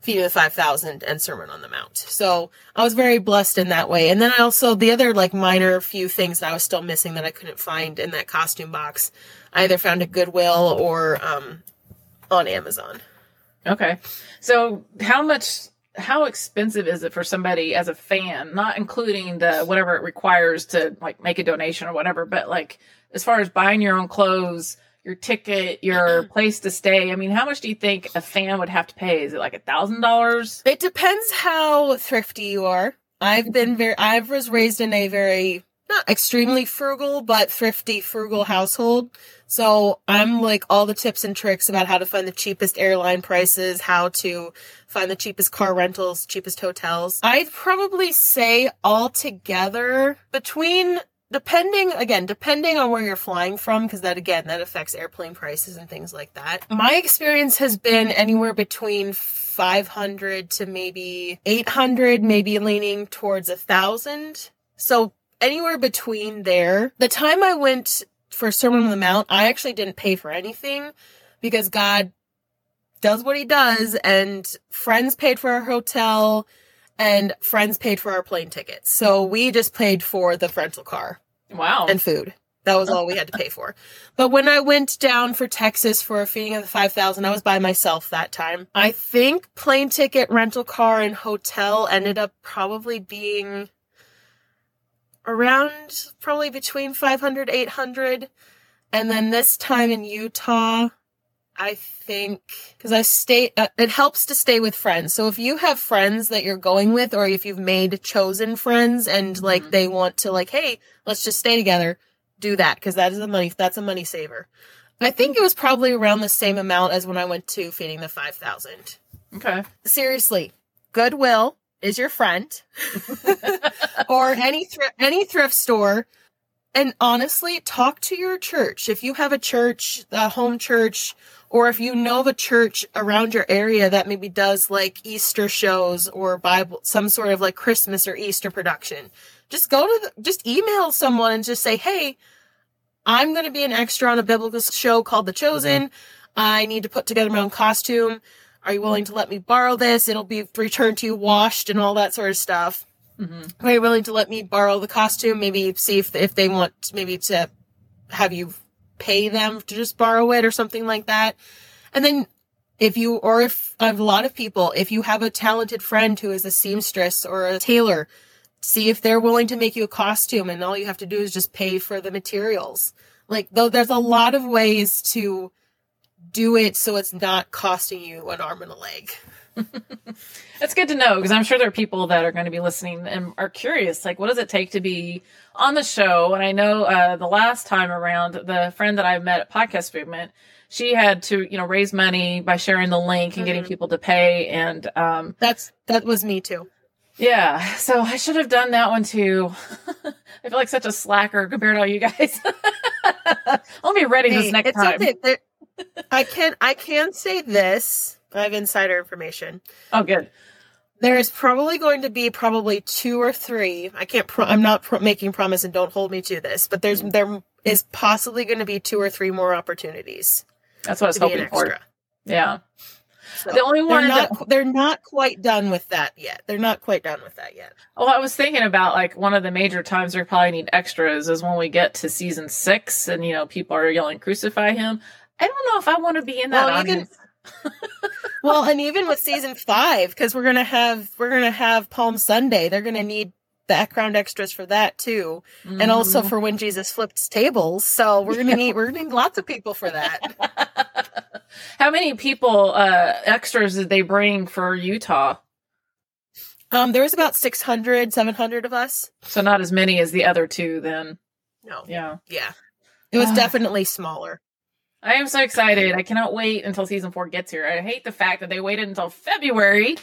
Feeding the Five Thousand and Sermon on the Mount. So I was very blessed in that way. And then I also the other like minor few things that I was still missing that I couldn't find in that costume box, I either found at Goodwill or um, on Amazon. Okay, so how much how expensive is it for somebody as a fan, not including the whatever it requires to like make a donation or whatever, but like as far as buying your own clothes, your ticket, your mm-hmm. place to stay. I mean, how much do you think a fan would have to pay? Is it like a thousand dollars? It depends how thrifty you are. I've been very, I was raised in a very, not extremely frugal, but thrifty, frugal household. So I'm like all the tips and tricks about how to find the cheapest airline prices, how to find the cheapest car rentals, cheapest hotels. I'd probably say altogether between depending again depending on where you're flying from because that again that affects airplane prices and things like that my experience has been anywhere between 500 to maybe 800 maybe leaning towards a thousand so anywhere between there the time i went for sermon on the mount i actually didn't pay for anything because god does what he does and friends paid for our hotel and friends paid for our plane tickets. So we just paid for the rental car. Wow. And food. That was all we had to pay for. But when I went down for Texas for a feeding of the 5,000, I was by myself that time. I think plane ticket, rental car, and hotel ended up probably being around probably between 500, 800. And then this time in Utah, I think because I stay, uh, it helps to stay with friends. So if you have friends that you're going with, or if you've made chosen friends and like mm-hmm. they want to like, hey, let's just stay together, do that because that is a money that's a money saver. I think it was probably around the same amount as when I went to feeding the five thousand. Okay. Seriously, Goodwill is your friend, or any thr- any thrift store. And honestly, talk to your church. If you have a church, a home church, or if you know of a church around your area that maybe does like Easter shows or Bible, some sort of like Christmas or Easter production, just go to the, just email someone and just say, Hey, I'm going to be an extra on a biblical show called The Chosen. Mm-hmm. I need to put together my own costume. Are you willing to let me borrow this? It'll be returned to you washed and all that sort of stuff. Mm-hmm. Are you willing to let me borrow the costume? Maybe see if if they want maybe to have you pay them to just borrow it or something like that. And then if you, or if a lot of people, if you have a talented friend who is a seamstress or a tailor, see if they're willing to make you a costume and all you have to do is just pay for the materials. Like, though there's a lot of ways to do it so it's not costing you an arm and a leg. That's good to know because I'm sure there are people that are going to be listening and are curious. Like, what does it take to be on the show? And I know uh, the last time around, the friend that I met at Podcast Movement, she had to, you know, raise money by sharing the link and mm-hmm. getting people to pay. And um, that's that was me too. Yeah, so I should have done that one too. I feel like such a slacker compared to all you guys. I'll be ready hey, this next time. Okay. I can I can say this I have insider information. Oh, good. There is probably going to be probably two or three. I can't. Pro- I'm not pro- making promise, and don't hold me to this. But there's there is possibly going to be two or three more opportunities. That's what I was hoping for. Yeah. So The only they're one not that- they're not quite done with that yet. They're not quite done with that yet. Well, I was thinking about like one of the major times we probably need extras is when we get to season six and you know people are yelling crucify him. I don't know if I want to be in that Well, even- audience. Well, and even with season five, because we're gonna have we're gonna have Palm Sunday, they're gonna need background extras for that too, and also Mhm. for when Jesus flipped tables. So we're gonna need we're gonna need lots of people for that. How many people uh extras did they bring for Utah? Um, there was about 600, 700 of us. So not as many as the other two then. No, Yeah. yeah, it was Ah. definitely smaller. I am so excited. I cannot wait until season four gets here. I hate the fact that they waited until February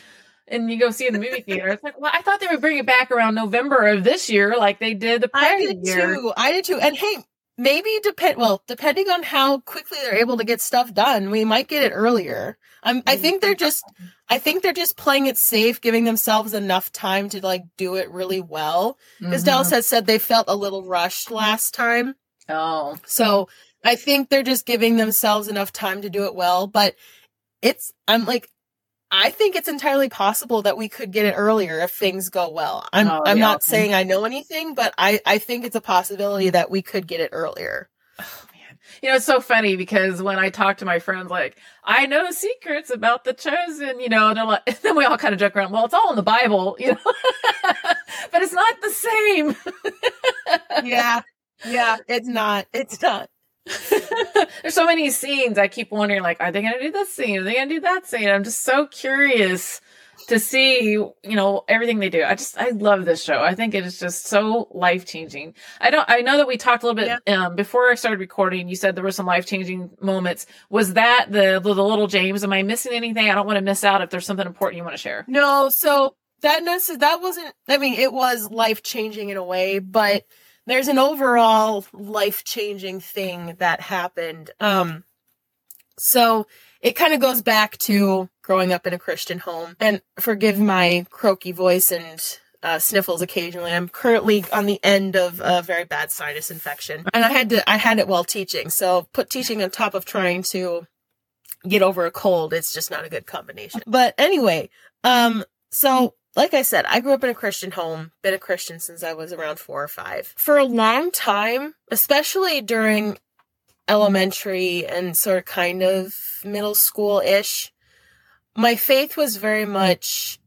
and you go see it in the movie theater. It's like, well, I thought they would bring it back around November of this year, like they did the prior year. I did year. too. I did too. And hey, maybe depend. Well, depending on how quickly they're able to get stuff done, we might get it earlier. I'm, I think they're just. I think they're just playing it safe, giving themselves enough time to like do it really well. Because Mhm. Dallas has said they felt a little rushed last time, Oh, so I think they're just giving themselves enough time to do it well. But it's. I'm like. I think it's entirely possible that we could get it earlier if things go well. I'm Oh, I'm yeah. not saying I know anything, but I I think it's a possibility that we could get it earlier. oh man. You know, it's so funny because when I talk to my friends, like, I know secrets about the chosen, you know, and they're like, then we all kind of joke around, well, it's all in the Bible, you know, but it's not the same. Yeah. Yeah, it's not. It's not. There's so many scenes. I keep wondering, like, are they going to do this scene? Are they going to do that scene? I'm just so curious to see, you know, everything they do. I just, I love this show. I think it is just so life changing. I don't, I know that we talked a little bit um, before I started recording. You said there were some life changing moments. Was that the, the the little James? Am I missing anything? I don't want to miss out if there's something important you want to share. No, so that necess- that wasn't I mean, it was life-changing in a way, but there's an overall life-changing thing that happened. Um so it kind of goes back to growing up in a Christian home. And forgive my croaky voice and uh, sniffles occasionally. I'm currently on the end of a very bad sinus infection, and I had to I had it while teaching. So put teaching on top of trying to get over a cold. It's just not a good combination. But anyway, um, so like I said, I grew up in a Christian home, been a Christian since I was around four or five. For a long time, especially during elementary and sort of kind of middle school ish, my faith was very much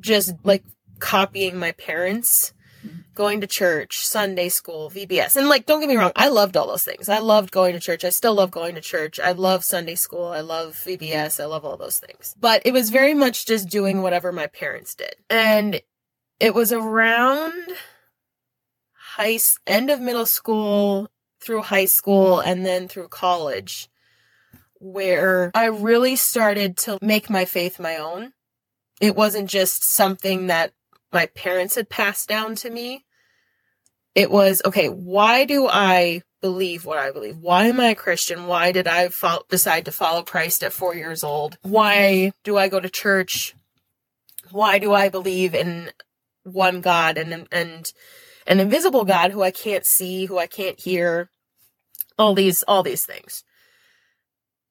just like copying my parents. Going to church, Sunday school, VBS. And like, don't get me wrong, I loved all those things. I loved going to church. I still love going to church. I love Sunday school. I love VBS. I love all those things. But it was very much just doing whatever my parents did. And it was around high, end of middle school through high school and then through college where I really started to make my faith my own. It wasn't just something that my parents had passed down to me. It was, okay, why do I believe what I believe? Why am I a Christian? Why did I fo- decide to follow Christ at four years old? Why do I go to church? Why do I believe in one God and, and an invisible God who I can't see, who I can't hear? All these, all these things.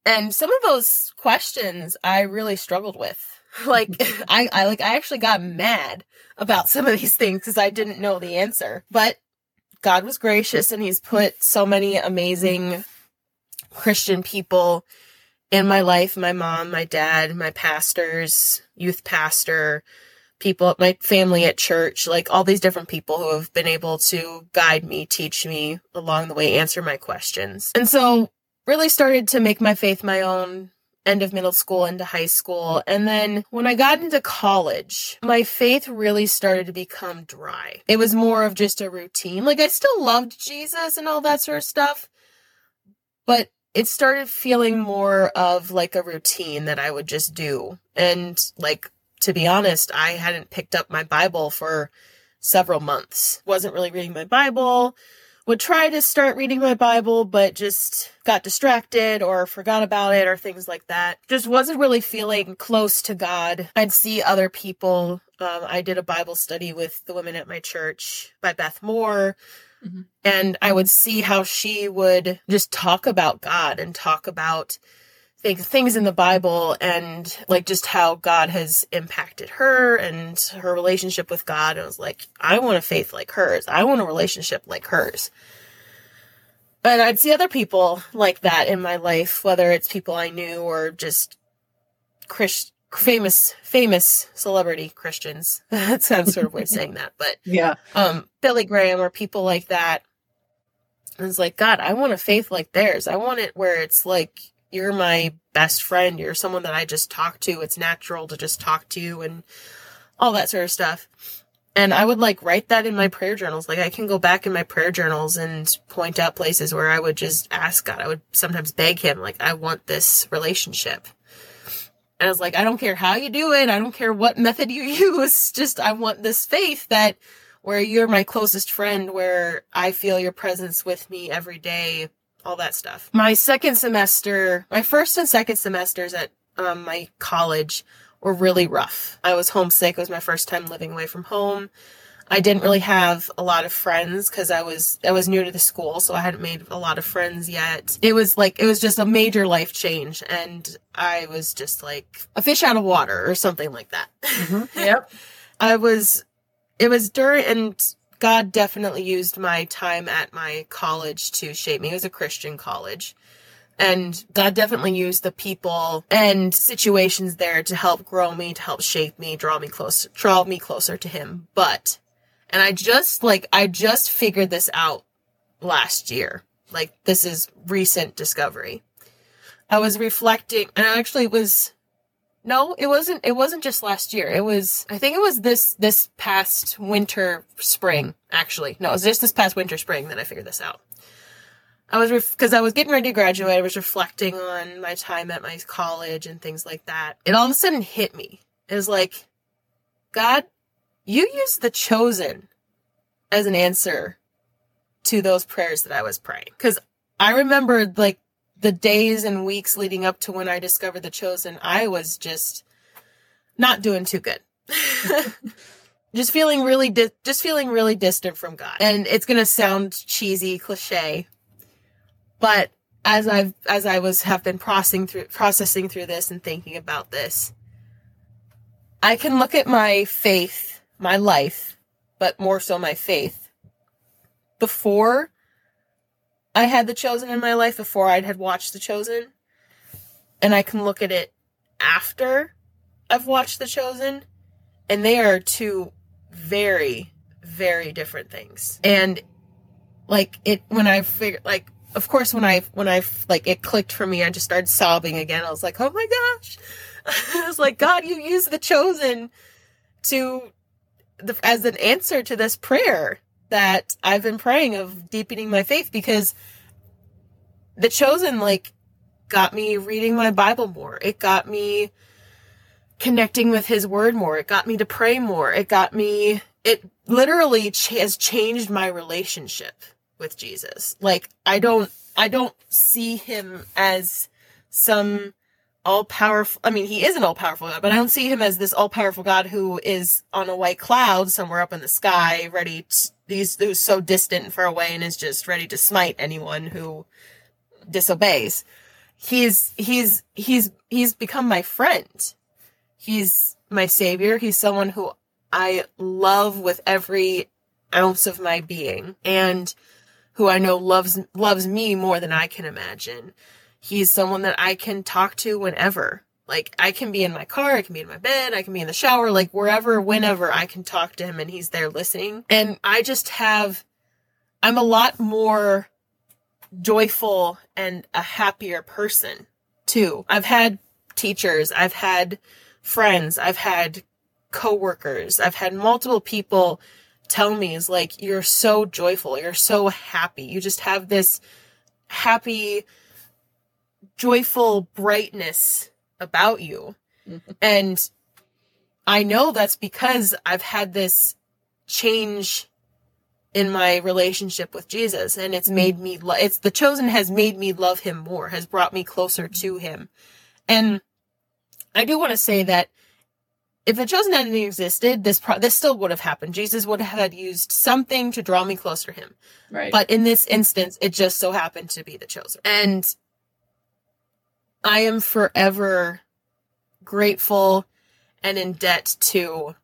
And some of those questions I really struggled with. Like, I, I, like, I actually got mad about some of these things because I didn't know the answer. But God was gracious and He's put so many amazing Christian people in my life my mom, my dad, my pastors, youth pastor, people, my family at church, like all these different people who have been able to guide me, teach me along the way, answer my questions. And so, really started to make my faith my own end of middle school into high school. And then when I got into college, my faith really started to become dry. It was more of just a routine. Like I still loved Jesus and all that sort of stuff, but it started feeling more of like a routine that I would just do. And like, to be honest, I hadn't picked up my Bible for several months. Wasn't really reading my Bible would try to start reading my Bible, but just got distracted or forgot about it or things like that. Just wasn't really feeling close to God. I'd see other people. Um, I did a Bible study with the women at my church by Beth Moore. Mhm. And I would see how she would just talk about God and talk about things things in the Bible and like just how God has impacted her and her relationship with God. And I was like, I want a faith like hers. I want a relationship like hers. But I'd see other people like that in my life, whether it's people I knew or just Christ, famous famous celebrity Christians. that sounds sort of weird saying that, but Yeah. um, Billy Graham or people like that. And it's like, God, I want a faith like theirs. I want it where it's like you're my best friend. You're someone that I just talk to. It's natural to just talk to you and all that sort of stuff. And I would like write that in my prayer journals. Like I can go back in my prayer journals and point out places where I would just ask God. I would sometimes beg him, like, I want this relationship. And I was like, I don't care how you do it. I don't care what method you use. Just, I want this faith that where you're my closest friend, where I feel your presence with me every day, all that stuff. My second semester, my first and second semesters at um, my college were really rough. I was homesick. It was my first time living away from home. I didn't really have a lot of friends because I was I was new to the school, so I hadn't made a lot of friends yet. It was like it was just a major life change, and I was just like a fish out of water or something like that. Yep. I was, it was during, and God definitely used my time at my college to shape me. It was a Christian college. And God definitely used the people and situations there to help grow me, to help shape me, draw me closer, draw me closer to Him. But, and I just, like, I just figured this out last year. Like, this is recent discovery. I was reflecting, and I actually was no, it wasn't. It wasn't just last year. It was. I think it was this this past winter spring. Actually, no, it was just this past winter spring that I figured this out. I was because I was getting ready to graduate. I was reflecting on my time at my college and things like that. It all of a sudden hit me. It was like, God, you used the chosen as an answer to those prayers that I was praying. Because I remembered like the days and weeks leading up to when I discovered the chosen, I was just not doing too good. just feeling really di- just feeling really distant from God. And it's going to sound cheesy, cliche, but as I've as I was have been processing through processing through this and thinking about this, I can look at my faith, my life, but more so my faith before I had The Chosen in my life before I had watched The Chosen. And I can look at it after I've watched The Chosen. And they are two very, very different things. And like it, when I figured, like, of course, when I, when I, like, it clicked for me, I just started sobbing again. I was like, oh my gosh. I was like, God, you used The Chosen to, the, as an answer to this prayer that I've been praying of deepening my faith because the chosen like got me reading my Bible more. It got me connecting with his word more. It got me to pray more. It got me it literally ch- has changed my relationship with Jesus. Like I don't I don't see him as some all powerful I mean he is an all powerful God, but I don't see him as this all powerful God who is on a white cloud somewhere up in the sky ready to he's who's so distant and far away and is just ready to smite anyone who disobeys. He's he's he's he's become my friend. He's my savior. He's someone who I love with every ounce of my being and who I know loves loves me more than I can imagine. He's someone that I can talk to whenever. Like I can be in my car, I can be in my bed, I can be in the shower, like wherever, whenever I can talk to him and he's there listening. And I just have I'm a lot more joyful and a happier person too. I've had teachers, I've had friends, I've had coworkers, I've had multiple people tell me is like you're so joyful, you're so happy. You just have this happy joyful brightness about you. And I know that's because I've had this change in my relationship with Jesus and it's made me lo- it's the chosen has made me love him more has brought me closer to him and I do want to say that if the chosen hadn't existed this pro- this still would have happened Jesus would have had used something to draw me closer to him Right. but in this instance it just so happened to be the chosen and I am forever grateful and in debt to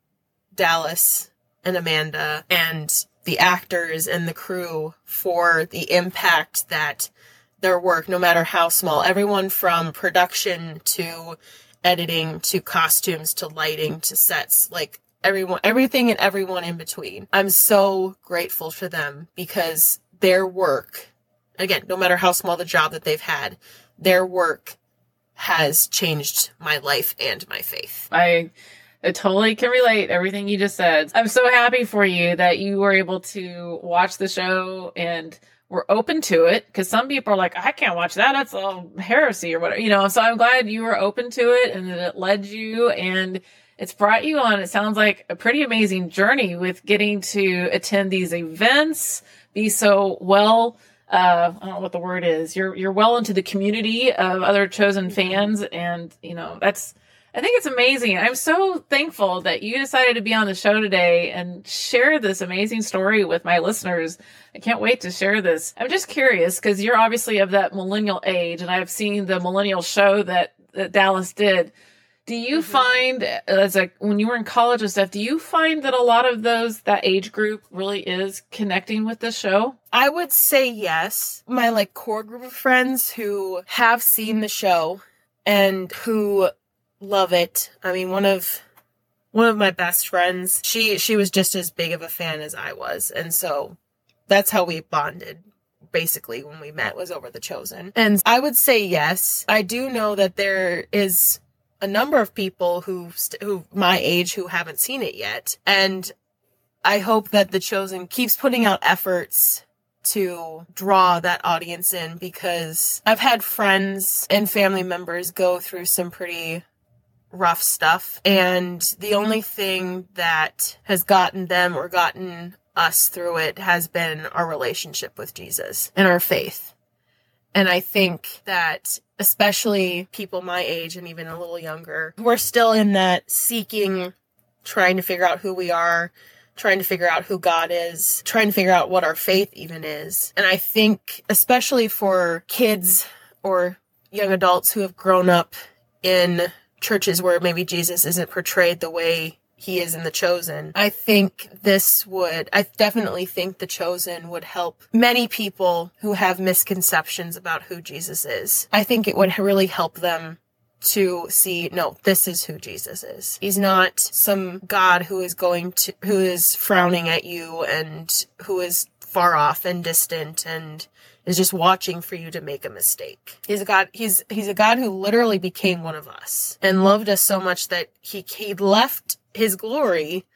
Dallas and Amanda and the actors and the crew for the impact that their work, no matter how small, everyone from production to editing to costumes to lighting to sets, like everyone, everything and everyone in between. I'm so grateful for them because their work, again, no matter how small the job that they've had, their work has changed my life and my faith. I I totally can relate everything you just said. I'm so happy for you that you were able to watch the show and were open to it because some people are like, I can't watch that. That's a heresy or whatever, you know. So I'm glad you were open to it and that it led you and it's brought you on. It sounds like a pretty amazing journey with getting to attend these events, be so well. Uh, I don't know what the word is. You're you're well into the community of other chosen fans, and you know that's I think it's amazing. I'm so thankful that you decided to be on the show today and share this amazing story with my listeners. I can't wait to share this. I'm just curious because you're obviously of that millennial age, and I've seen the millennial show that, that Dallas did. Do you mm-hmm. find as a when you were in college and stuff, do you find that a lot of those that age group really is connecting with the show? I would say yes. My like core group of friends who have seen the show and who love it. I mean, one of one of my best friends, she she was just as big of a fan as I was, and so that's how we bonded. Basically, when we met was over The Chosen, and I would say yes. I do know that there is a number of people who who my age who haven't seen it yet, and I hope that The Chosen keeps putting out efforts to draw that audience in because I've had friends and family members go through some pretty rough stuff. And the only thing that has gotten them or gotten us through it has been our relationship with Jesus and our faith. And I think that especially people my age and even a little younger, we're still in that seeking, trying to figure out who we are, trying to figure out who God is, trying to figure out what our faith even is. And I think especially for kids or young adults who have grown up in churches where maybe Jesus isn't portrayed the way he is in The Chosen. I think this would, I definitely think The Chosen would help many people who have misconceptions about who Jesus is. I think it would really help them to see, no, this is who Jesus is. He's not some God who is going to, who is frowning at you and who is far off and distant and is just watching for you to make a mistake. He's a God, he's, he's a God who literally became one of us and loved us so much that he, he left his glory,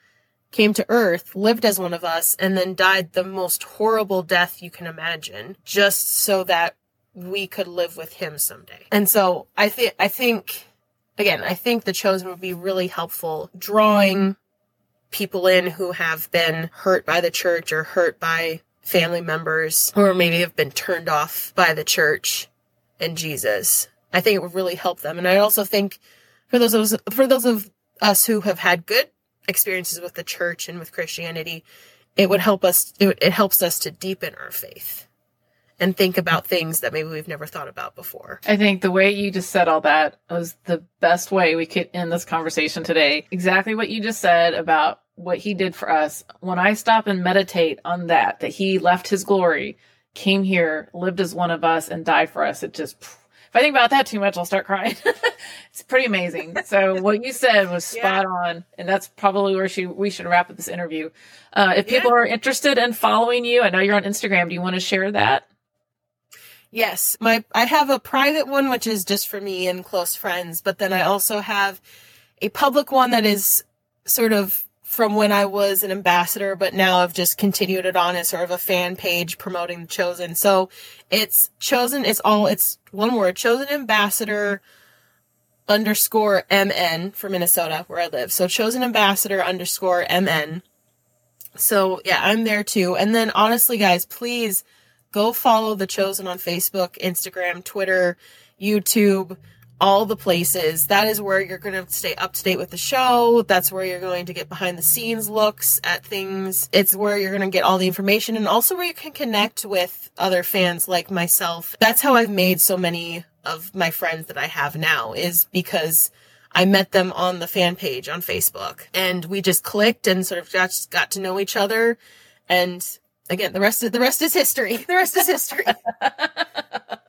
came to earth, lived as one of us, and then died the most horrible death you can imagine just so that we could live with him someday. And so I think, I think, again, I think the chosen would be really helpful drawing people in who have been hurt by the church or hurt by family members or maybe have been turned off by the church and Jesus. I think it would really help them. And I also think for those of us, for those of us who have had good experiences with the church and with Christianity, it would help us, it, it helps us to deepen our faith and think about things that maybe we've never thought about before. I think the way you just said all that was the best way we could end this conversation today. Exactly what you just said about what he did for us, when I stop and meditate on that, that he left his glory, came here, lived as one of us, and died for us, it just, if I think about that too much, I'll start crying. it's pretty amazing. So what you said was spot yeah. on, and that's probably where she, we should wrap up this interview. Uh, if people yeah. are interested in following you, I know you're on Instagram. Do you want to share that? Yes, my I have a private one which is just for me and close friends, but then I also have a public one that is sort of from when I was an ambassador, but now I've just continued it on as sort of a fan page promoting the Chosen. So it's Chosen, it's all, it's one word, Chosen Ambassador underscore MN for Minnesota, where I live. So Chosen Ambassador underscore MN. So yeah, I'm there too. And then honestly, guys, please go follow The Chosen on Facebook, Instagram, Twitter, YouTube. All the places. That is where you're going to stay up to date with the show. That's where you're going to get behind the scenes looks at things. It's where you're going to get all the information and also where you can connect with other fans like myself. That's how I've made so many of my friends that I have now is because I met them on the fan page on Facebook and we just clicked and sort of got, got to know each other. And again, the rest of the rest is history. The rest is history.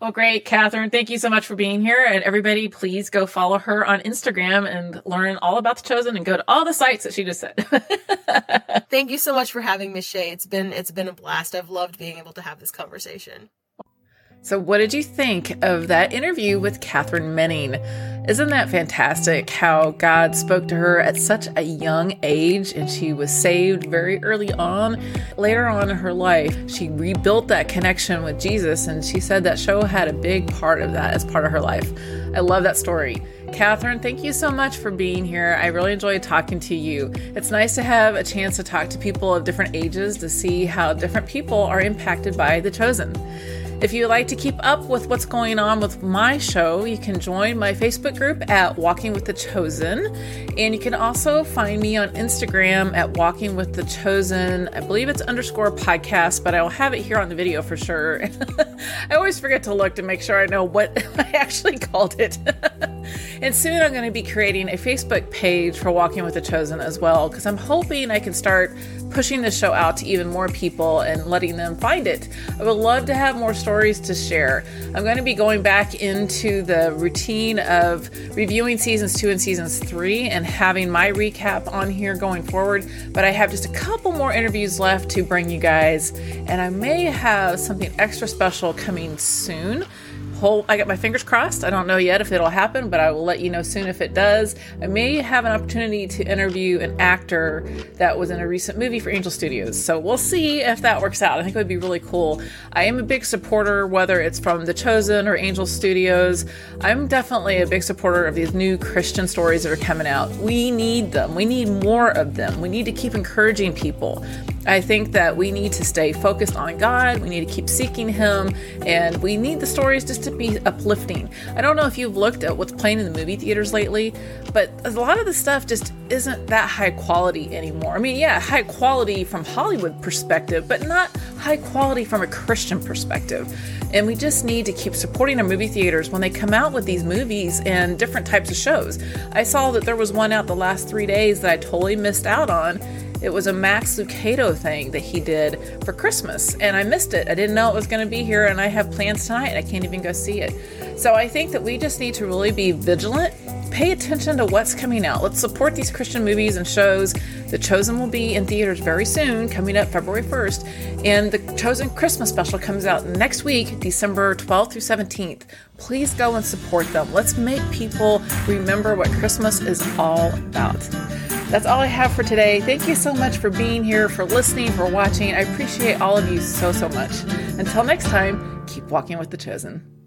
Well, great, Katharine. Thank you so much for being here. And everybody, please go follow her on Instagram and learn all about The Chosen and go to all the sites that she just said. Thank you so much for having me, Shay. It's been it's been a blast. I've loved being able to have this conversation. So, what did you think of that interview with Katharine Menning? Isn't that fantastic how God spoke to her at such a young age and she was saved very early on? Later on in her life, she rebuilt that connection with Jesus, and she said that show had a big part of that as part of her life. I love that story. Katharine, thank you so much for being here. I really enjoyed talking to you. It's nice to have a chance to talk to people of different ages to see how different people are impacted by The Chosen. If you'd like to keep up with what's going on with my show, you can join my Facebook group at Walking with the Chosen. And you can also find me on Instagram at Walking with the Chosen. I believe it's underscore podcast, but I will have it here on the video for sure. I always forget to look to make sure I know what I actually called it. and soon I'm going to be creating a Facebook page for Walking with the Chosen as well, because I'm hoping I can start pushing the show out to even more people and letting them find it. I would love to have more stories to share. I'm going to be going back into the routine of reviewing seasons two and seasons three and having my recap on here going forward. But I have just a couple more interviews left to bring you guys, and I may have something extra special coming soon whole I got my fingers crossed. I don't know yet if it'll happen, but I will let you know soon if it does. I may have an opportunity to interview an actor that was in a recent movie for Angel Studios. So we'll see if that works out. I think it would be really cool. I am a big supporter whether it's from The Chosen or Angel Studios. I'm definitely a big supporter of these new Christian stories that are coming out. We need them. We need more of them. We need to keep encouraging people. I think that we need to stay focused on God. We need to keep seeking Him, and we need the stories just to be uplifting. I don't know if you've looked at what's playing in the movie theaters lately, but a lot of the stuff just isn't that high quality anymore. I mean, yeah, high quality from Hollywood perspective, but not high quality from a Christian perspective. And we just need to keep supporting our movie theaters when they come out with these movies and different types of shows. I saw that there was one out the last three days that I totally missed out on it was a Max Lucado thing that he did for Christmas, and I missed it. I didn't know it was going to be here, and I have plans tonight, I can't even go see it. So I think that we just need to really be vigilant, pay attention to what's coming out. Let's support these Christian movies and shows. The Chosen will be in theaters very soon, coming up February 1st, and the Chosen Christmas special comes out next week, December 12th through 17th. Please go and support them. Let's make people remember what Christmas is all about. That's all I have for today. Thank you so much for being here, for listening, for watching. I appreciate all of you so, so much. Until next time, keep walking with the chosen.